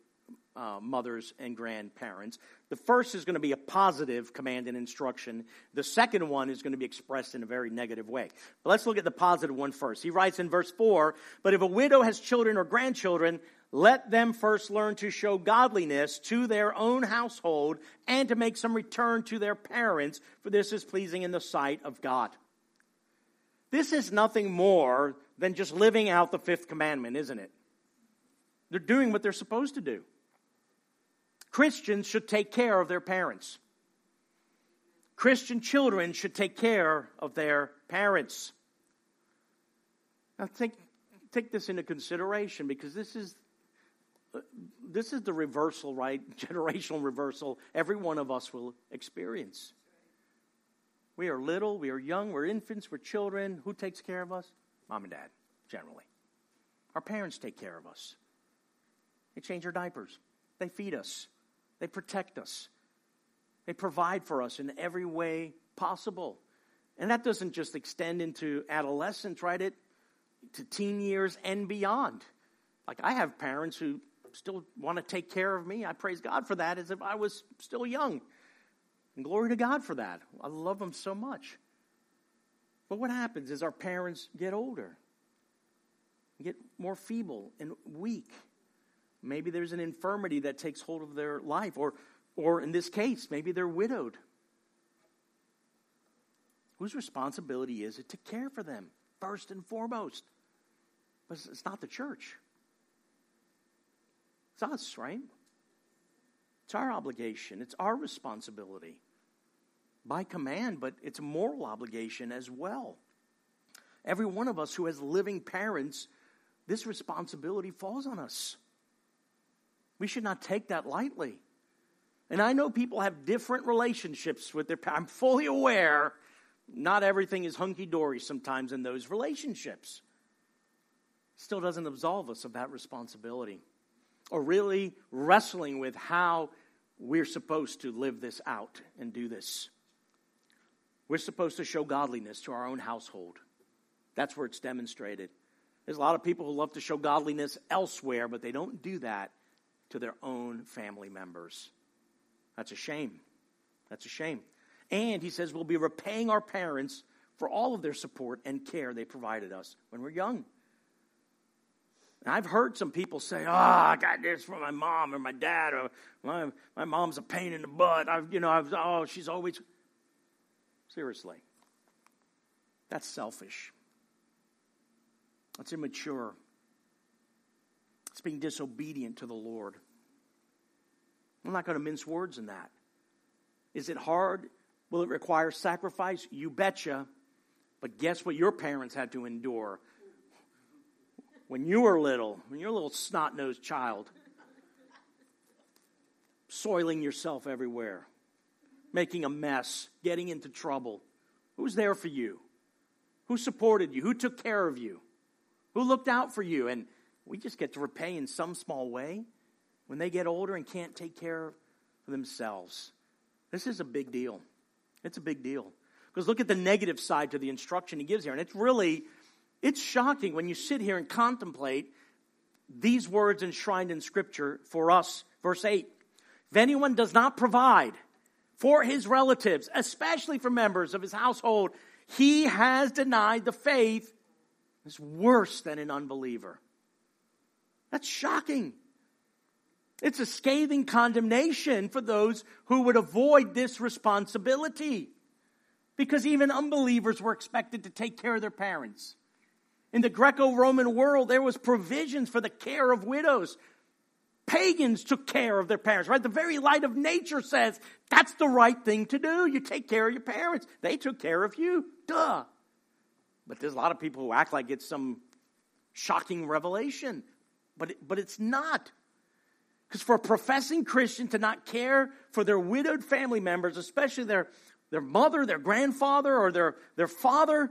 uh, mothers and grandparents. The first is going to be a positive command and instruction. The second one is going to be expressed in a very negative way. But let's look at the positive one first. He writes in verse 4 But if a widow has children or grandchildren, let them first learn to show godliness to their own household and to make some return to their parents, for this is pleasing in the sight of God. This is nothing more than just living out the fifth commandment, isn't it? They're doing what they're supposed to do. Christians should take care of their parents. Christian children should take care of their parents. Now, take, take this into consideration because this is this is the reversal, right? [laughs] Generational reversal every one of us will experience. We are little, we are young, we're infants, we're children. Who takes care of us? Mom and dad, generally. Our parents take care of us. They change our diapers, they feed us, they protect us, they provide for us in every way possible. And that doesn't just extend into adolescence, right? It to teen years and beyond. Like I have parents who still want to take care of me. I praise God for that as if I was still young. And glory to God for that. I love them so much. But what happens is our parents get older, get more feeble and weak. Maybe there's an infirmity that takes hold of their life, or, or in this case, maybe they're widowed. Whose responsibility is it to care for them first and foremost? But it's not the church. It's us, right? It's our obligation, it's our responsibility by command, but it's a moral obligation as well. Every one of us who has living parents, this responsibility falls on us. We should not take that lightly. And I know people have different relationships with their. I'm fully aware not everything is hunky dory sometimes in those relationships. Still doesn't absolve us of that responsibility or really wrestling with how we're supposed to live this out and do this. We're supposed to show godliness to our own household. That's where it's demonstrated. There's a lot of people who love to show godliness elsewhere, but they don't do that to their own family members. That's a shame. That's a shame. And he says we'll be repaying our parents for all of their support and care they provided us when we're young. And I've heard some people say, "Oh, I got this from my mom or my dad, or my, my mom's a pain in the butt." I've, you know, I've, oh, she's always seriously. That's selfish. That's immature. It's being disobedient to the Lord. I'm not going to mince words in that. Is it hard? Will it require sacrifice? You betcha. But guess what your parents had to endure when you were little, when you're a little snot nosed child? Soiling yourself everywhere, making a mess, getting into trouble. Who's there for you? Who supported you? Who took care of you? Who looked out for you? And we just get to repay in some small way when they get older and can't take care of themselves. This is a big deal. It's a big deal. Because look at the negative side to the instruction he gives here. And it's really, it's shocking when you sit here and contemplate these words enshrined in Scripture for us. Verse 8 If anyone does not provide for his relatives, especially for members of his household, he has denied the faith. It's worse than an unbeliever. That's shocking. It's a scathing condemnation for those who would avoid this responsibility. Because even unbelievers were expected to take care of their parents. In the Greco-Roman world, there was provisions for the care of widows. Pagans took care of their parents, right? The very light of nature says that's the right thing to do. You take care of your parents. They took care of you. Duh. But there's a lot of people who act like it's some shocking revelation. But, it, but it's not. Because for a professing Christian to not care for their widowed family members, especially their, their mother, their grandfather, or their, their father,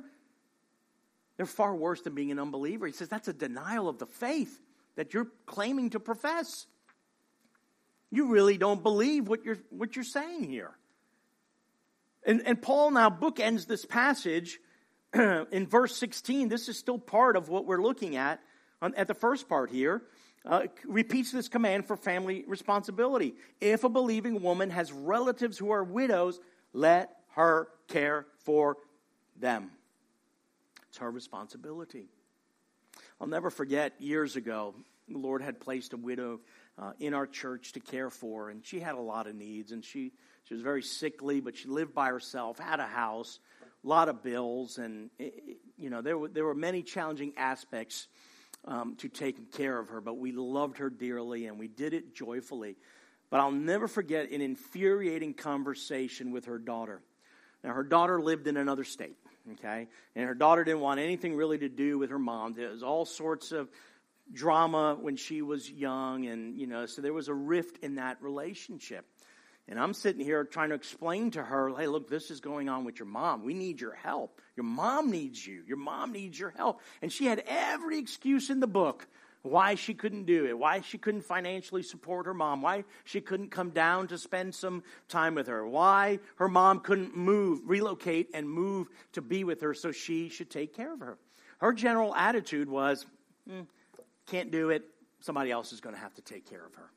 they're far worse than being an unbeliever. He says that's a denial of the faith that you're claiming to profess. You really don't believe what you're, what you're saying here. And, and Paul now bookends this passage [clears throat] in verse 16. This is still part of what we're looking at on, at the first part here uh, repeats this command for family responsibility. If a believing woman has relatives who are widows, let her care for them. It's her responsibility. I'll never forget years ago, the Lord had placed a widow uh, in our church to care for, and she had a lot of needs, and she, she was very sickly, but she lived by herself, had a house, a lot of bills, and, it, you know, there were, there were many challenging aspects um, to taking care of her, but we loved her dearly and we did it joyfully. But I'll never forget an infuriating conversation with her daughter. Now, her daughter lived in another state, okay? And her daughter didn't want anything really to do with her mom. There was all sorts of drama when she was young, and, you know, so there was a rift in that relationship. And I'm sitting here trying to explain to her, hey, look, this is going on with your mom. We need your help. Your mom needs you. Your mom needs your help. And she had every excuse in the book why she couldn't do it, why she couldn't financially support her mom, why she couldn't come down to spend some time with her, why her mom couldn't move, relocate, and move to be with her so she should take care of her. Her general attitude was, mm, can't do it. Somebody else is going to have to take care of her.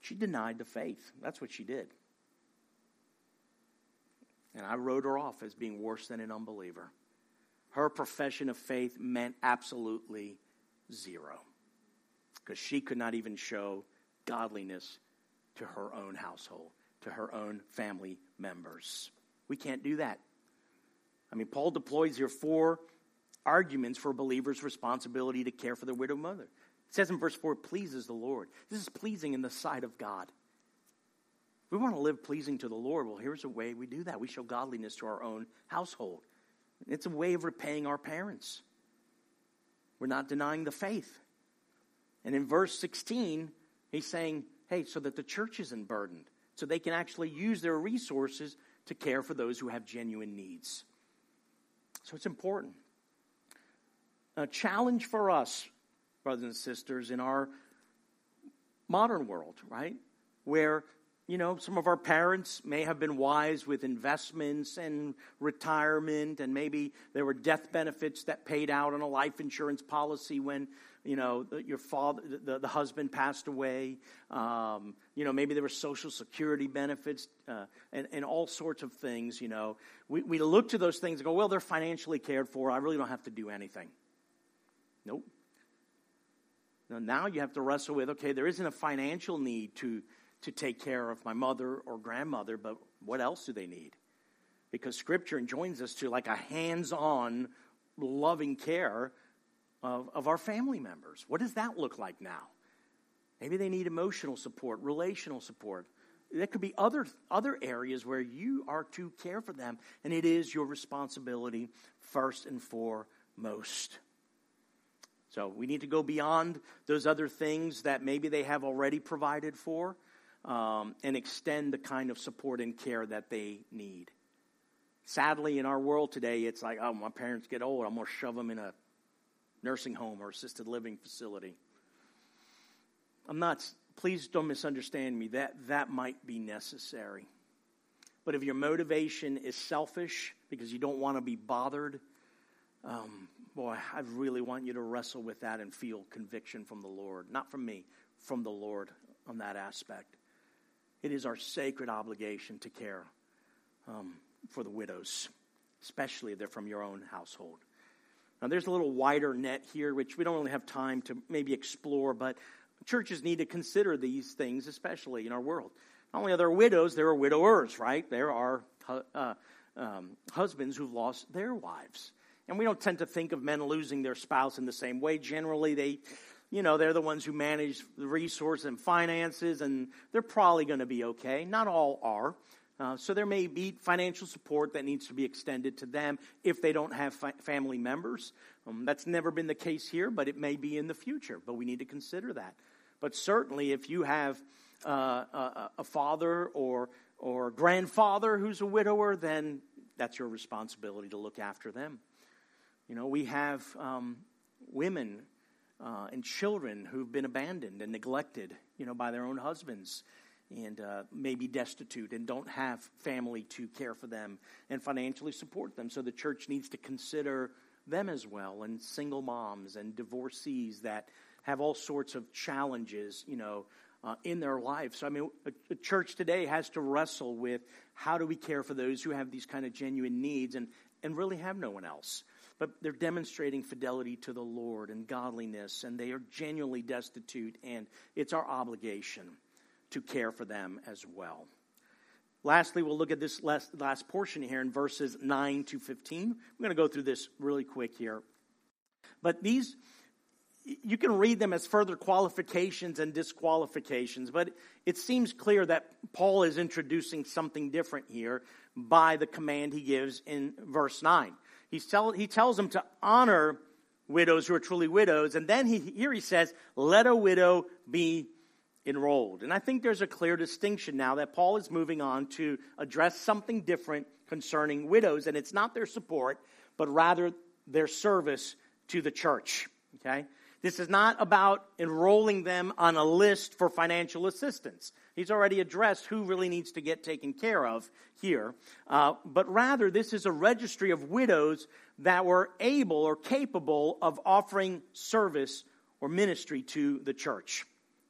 She denied the faith. That's what she did. And I wrote her off as being worse than an unbeliever. Her profession of faith meant absolutely zero because she could not even show godliness to her own household, to her own family members. We can't do that. I mean, Paul deploys here four arguments for believer's responsibility to care for their widowed mother. It says in verse 4, pleases the Lord. This is pleasing in the sight of God. If we want to live pleasing to the Lord, well, here's a way we do that. We show godliness to our own household. It's a way of repaying our parents. We're not denying the faith. And in verse 16, he's saying, hey, so that the church isn't burdened, so they can actually use their resources to care for those who have genuine needs. So it's important. A challenge for us, brothers and sisters, in our modern world, right? Where, you know, some of our parents may have been wise with investments and retirement, and maybe there were death benefits that paid out on a life insurance policy when, you know, your father, the, the husband passed away. Um, you know, maybe there were social security benefits uh, and, and all sorts of things, you know. We, we look to those things and go, well, they're financially cared for. I really don't have to do anything. Nope. Now, now you have to wrestle with okay, there isn't a financial need to, to take care of my mother or grandmother, but what else do they need? Because Scripture enjoins us to like a hands on, loving care of, of our family members. What does that look like now? Maybe they need emotional support, relational support. There could be other, other areas where you are to care for them, and it is your responsibility first and foremost. So we need to go beyond those other things that maybe they have already provided for um, and extend the kind of support and care that they need. Sadly, in our world today, it's like, oh, my parents get old, I'm going to shove them in a nursing home or assisted living facility. I'm not, please don't misunderstand me, that, that might be necessary. But if your motivation is selfish because you don't want to be bothered, um, boy, I really want you to wrestle with that and feel conviction from the Lord. Not from me, from the Lord on that aspect. It is our sacred obligation to care um, for the widows, especially if they're from your own household. Now, there's a little wider net here, which we don't really have time to maybe explore, but churches need to consider these things, especially in our world. Not only are there widows, there are widowers, right? There are uh, um, husbands who've lost their wives. And we don't tend to think of men losing their spouse in the same way. Generally, they, you know, they're the ones who manage the resource and finances, and they're probably going to be okay. Not all are. Uh, so there may be financial support that needs to be extended to them if they don't have fi- family members. Um, that's never been the case here, but it may be in the future. But we need to consider that. But certainly, if you have uh, a, a father or or grandfather who's a widower, then that's your responsibility to look after them. You know, we have um, women uh, and children who've been abandoned and neglected, you know, by their own husbands and uh, maybe destitute and don't have family to care for them and financially support them. So the church needs to consider them as well, and single moms and divorcees that have all sorts of challenges, you know, uh, in their life. So, I mean, a, a, church today has to wrestle with how do we care for those who have these kind of genuine needs and, and really have no one else but they're demonstrating fidelity to the Lord and godliness, and they are genuinely destitute, and it's our obligation to care for them as well. Lastly, we'll look at this last, last portion here in verses 9 to 15. I'm going to go through this really quick here. But these, you can read them as further qualifications and disqualifications, but it seems clear that Paul is introducing something different here by the command he gives in verse 9. He's tell, he tells them to honor widows who are truly widows. And then he, here he says, let a widow be enrolled. And I think there's a clear distinction now that Paul is moving on to address something different concerning widows. And it's not their support, but rather their service to the church. Okay? This is not about enrolling them on a list for financial assistance. He's already addressed who really needs to get taken care of here. Uh, but rather, this is a registry of widows that were able or capable of offering service or ministry to the church.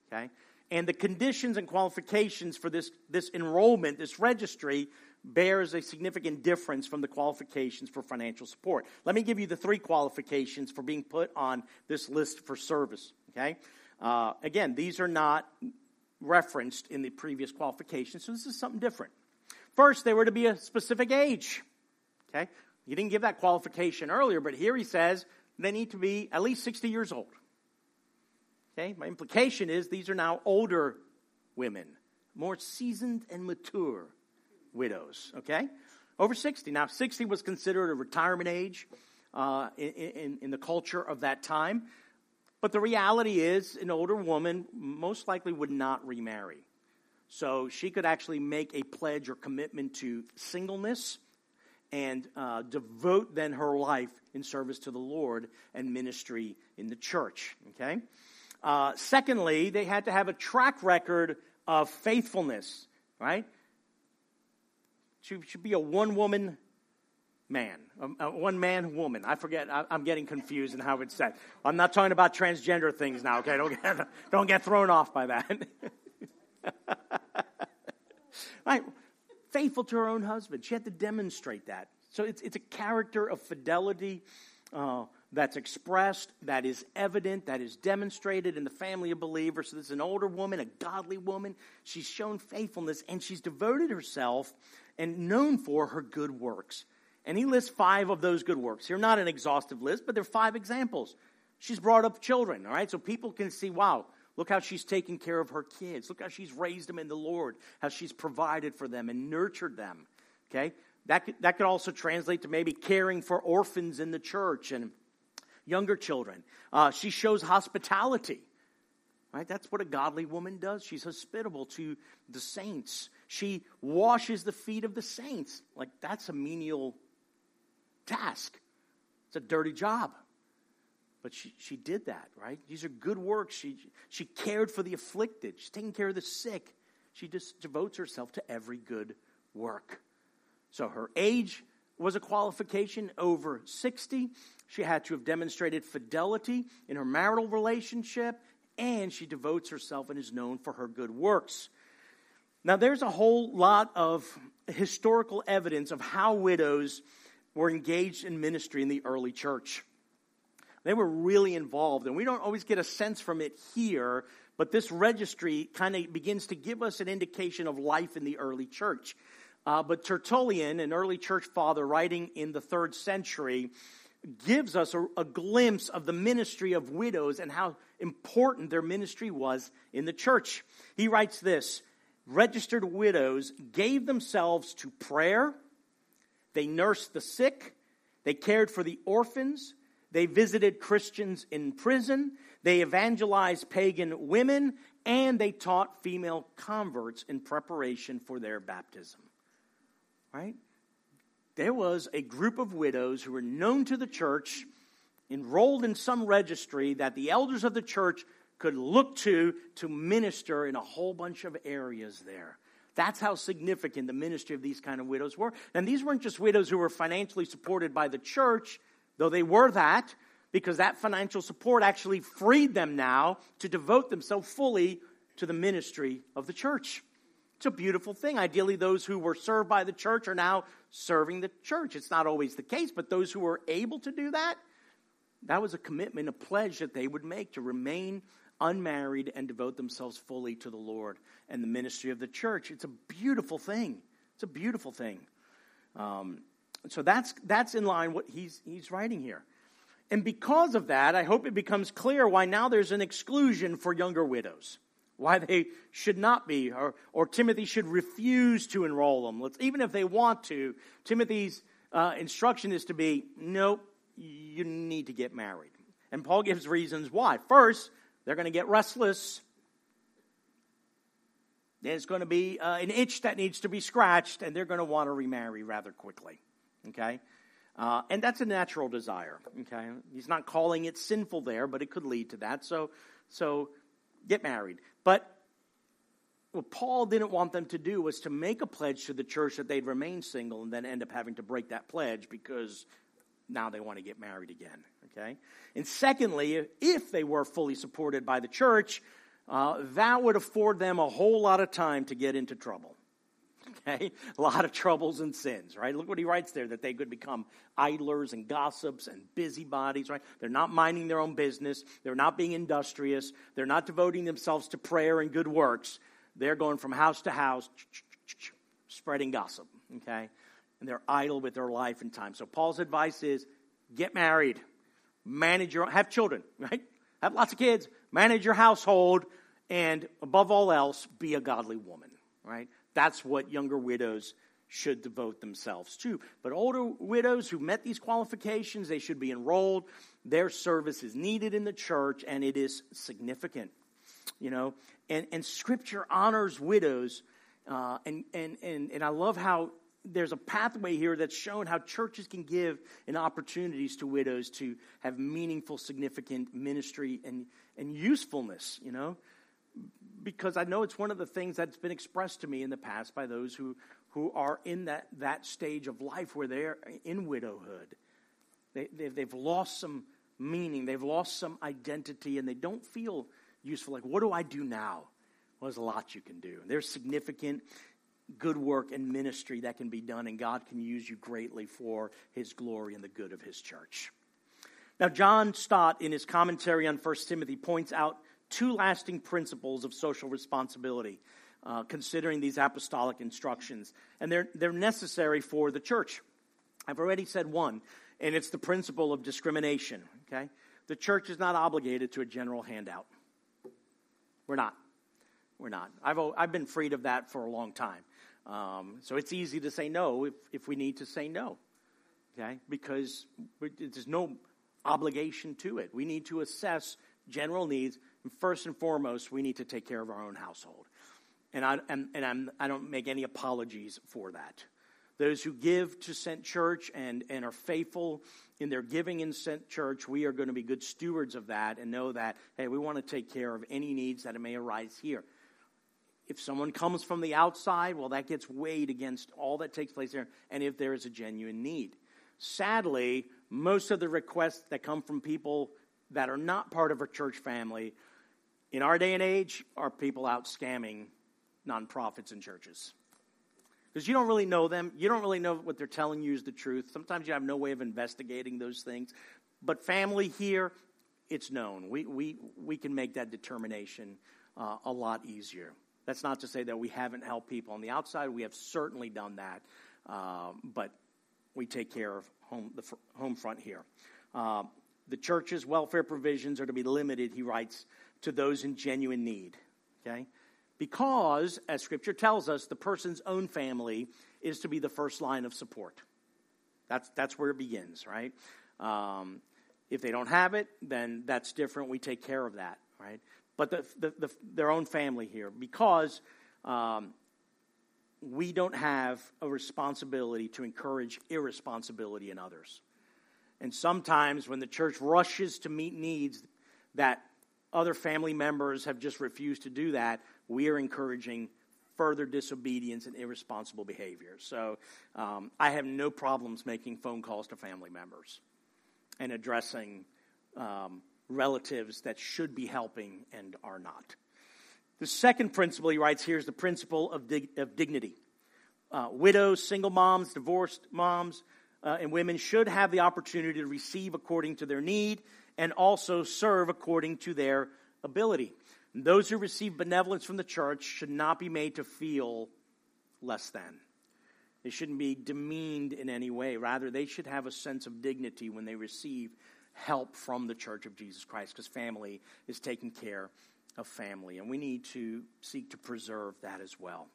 Okay? And the conditions and qualifications for this, this enrollment, this registry, bears a significant difference from the qualifications for financial support. Let me give you the three qualifications for being put on this list for service. Okay? Uh, again, these are not referenced in the previous qualification, so this is something different. First, they were to be a specific age. Okay? He didn't give that qualification earlier, but here he says they need to be at least 60 years old. Okay? My implication is these are now older women, more seasoned and mature widows. Okay? Over 60. Now, 60 was considered a retirement age uh, in, in, in the culture of that time. But the reality is, an older woman most likely would not remarry. So she could actually make a pledge or commitment to singleness and uh, devote then her life in service to the Lord and ministry in the church. Okay? Uh, secondly, they had to have a track record of faithfulness, right? She should be a one woman man, a, a one man woman. I forget, I, am getting confused in how it's said. I'm not talking about transgender things now, okay? Don't get, [laughs] don't get thrown off by that. [laughs] right? Faithful to her own husband. She had to demonstrate that. So it's, it's a character of fidelity uh, that's expressed, that is evident, that is demonstrated in the family of believers. So this is an older woman, a godly woman. She's shown faithfulness and she's devoted herself and known for her good works. And he lists five of those good works. Here, not an exhaustive list, but there are five examples. She's brought up children, all right? So people can see, wow, look how she's taken care of her kids. Look how she's raised them in the Lord, how she's provided for them and nurtured them, okay? That could, that could also translate to maybe caring for orphans in the church and younger children. Uh, she shows hospitality. Right? That's what a godly woman does. She's hospitable to the saints. She washes the feet of the saints. Like that's a menial task. It's a dirty job. But she, she did that, right? These are good works. She, she cared for the afflicted. She's taking care of the sick. She just devotes herself to every good work. So her age was a qualification over 60. She had to have demonstrated fidelity in her marital relationship, and she devotes herself and is known for her good works. Now, there's a whole lot of historical evidence of how widows were engaged in ministry in the early church. They were really involved, and we don't always get a sense from it here, but this registry kind of begins to give us an indication of life in the early church. Uh, but Tertullian, an early church father writing in the third century, gives us a, a, glimpse of the ministry of widows and how important their ministry was in the church. He writes this Registered widows gave themselves to prayer, they nursed the sick, they cared for the orphans, they visited Christians in prison, they evangelized pagan women, and they taught female converts in preparation for their baptism. Right? There was a group of widows who were known to the church, enrolled in some registry that the elders of the church could look to to minister in a whole bunch of areas there. That's how significant the ministry of these kind of widows were. And these weren't just widows who were financially supported by the church, though they were that, because that financial support actually freed them now to devote themselves fully to the ministry of the church. It's a beautiful thing. Ideally, those who were served by the church are now serving the church. It's not always the case, but those who were able to do that, that was a commitment, a pledge that they would make to remain unmarried and devote themselves fully to the Lord and the ministry of the church. It's a beautiful thing. It's a beautiful thing. Um, so that's that's in line what he's he's writing here. And because of that, I hope it becomes clear why now there's an exclusion for younger widows why they should not be, or, or Timothy should refuse to enroll them. Let's, even if they want to, Timothy's uh, instruction is to be, nope, you need to get married. And Paul gives reasons why. First, they're going to get restless. There's going to be uh, an itch that needs to be scratched, and they're going to want to remarry rather quickly. Okay? Uh, and that's a natural desire. Okay? He's not calling it sinful there, but it could lead to that. So, so get married. But what Paul didn't want them to do was to make a pledge to the church that they'd remain single and then end up having to break that pledge because now they want to get married again. Okay? And secondly, if they were fully supported by the church, uh, that would afford them a whole lot of time to get into trouble. Okay? A lot of troubles and sins, right? Look what he writes there that they could become idlers and gossips and busybodies, right? They're not minding their own business. They're not being industrious. They're not devoting themselves to prayer and good works. They're going from house to house, spreading gossip, okay? And they're idle with their life and time. So Paul's advice is get married, manage your, have children, [laughs] right? Have lots of kids, manage your household, and above all else, be a godly woman, right? That's what younger widows should devote themselves to. But older widows who met these qualifications, they should be enrolled. Their service is needed in the church, and it is significant. you know, and, and Scripture honors widows. Uh, and, and, and, and I love how there's a pathway here that's shown how churches can give an opportunities to widows to have meaningful, significant ministry and, and usefulness, you know? Because I know it's one of the things that's been expressed to me in the past by those who, who are in that, that stage of life where they're in widowhood. They, they, they've lost some meaning, they've lost some identity, and they don't feel useful. Like, what do I do now? Well, there's a lot you can do. There's significant good work and ministry that can be done, and God can use you greatly for His glory and the good of His church. Now, John Stott, in his commentary on 1 Timothy, points out two lasting principles of social responsibility, uh, considering these apostolic instructions, and they're, they're necessary for the church. I've already said one, and it's the principle of discrimination, okay? The church is not obligated to a general handout. We're not. We're not. I've, I've been freed of that for a long time. Um, so it's easy to say no if, if we need to say no, okay? Because there's no obligation to it. We need to assess general needs. And first and foremost, we need to take care of our own household. And I, and, and I'm, I don't make any apologies for that. Those who give to Sent Church and, and are faithful in their giving in Sent Church, we are going to be good stewards of that and know that, hey, we want to take care of any needs that may arise here. If someone comes from the outside, well, that gets weighed against all that takes place there, and if there is a genuine need. Sadly, most of the requests that come from people that are not part of a church family in our day and age are people out scamming nonprofits and churches. Because you don't really know them. You don't really know what they're telling you is the truth. Sometimes you have no way of investigating those things. But family here, it's known. We, we, we can make that determination uh, a lot easier. That's not to say that we haven't helped people on the outside. We have certainly done that, uh, but we take care of home, the fr- home front here. Uh, the church's welfare provisions are to be limited, he writes, to those in genuine need. Okay? Because, as Scripture tells us, the person's own family is to be the first line of support. That's, that's where it begins, right? Um, if they don't have it, then that's different. We take care of that, right? But the, the, the, their own family here because um, we don't have a responsibility to encourage irresponsibility in others. And sometimes when the church rushes to meet needs that other family members have just refused to do that, we are encouraging further disobedience and irresponsible behavior. So um, I have no problems making phone calls to family members and addressing um, relatives that should be helping and are not. The second principle he writes here is the principle of, dig- of dignity. Uh, widows, single moms, divorced moms, uh, and women should have the opportunity to receive according to their need and also serve according to their ability. And those who receive benevolence from the church should not be made to feel less than. They shouldn't be demeaned in any way. Rather, they should have a sense of dignity when they receive help from the Church of Jesus Christ because family is taking care of family, and we need to seek to preserve that as well.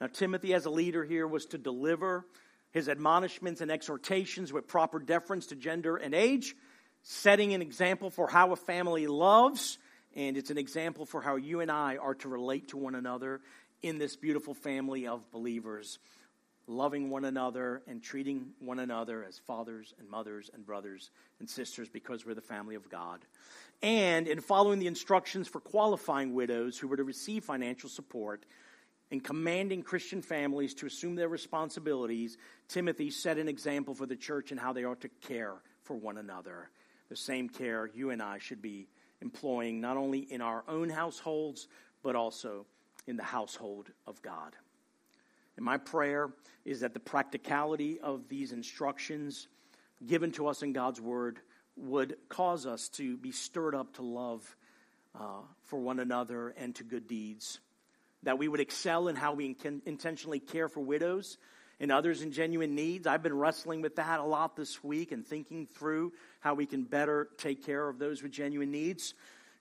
Now, Timothy, as a leader here, was to deliver his admonishments and exhortations with proper deference to gender and age, setting an example for how a family loves, and it's an example for how you and I are to relate to one another in this beautiful family of believers loving one another and treating one another as fathers and mothers and brothers and sisters because we're the family of God. And in following the instructions for qualifying widows who were to receive financial support and commanding Christian families to assume their responsibilities, Timothy set an example for the church in how they ought to care for one another. The same care you and I should be employing not only in our own households, but also in the household of God. And my prayer is that the practicality of these instructions given to us in God's Word would cause us to be stirred up to love uh, for one another and to good deeds. That we would excel in how we intentionally care for widows and others in genuine needs. I've been wrestling with that a lot this week and thinking through how we can better take care of those with genuine needs.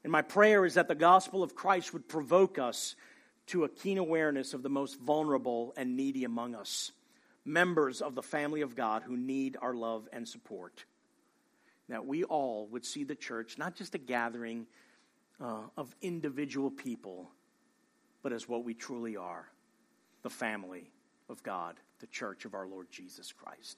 And my prayer is that the gospel of Christ would provoke us to a keen awareness of the most vulnerable and needy among us, members of the family of God who need our love and support. That we all would see the church not just a gathering uh, of individual people, but as what we truly are the family of God, the church of our Lord Jesus Christ.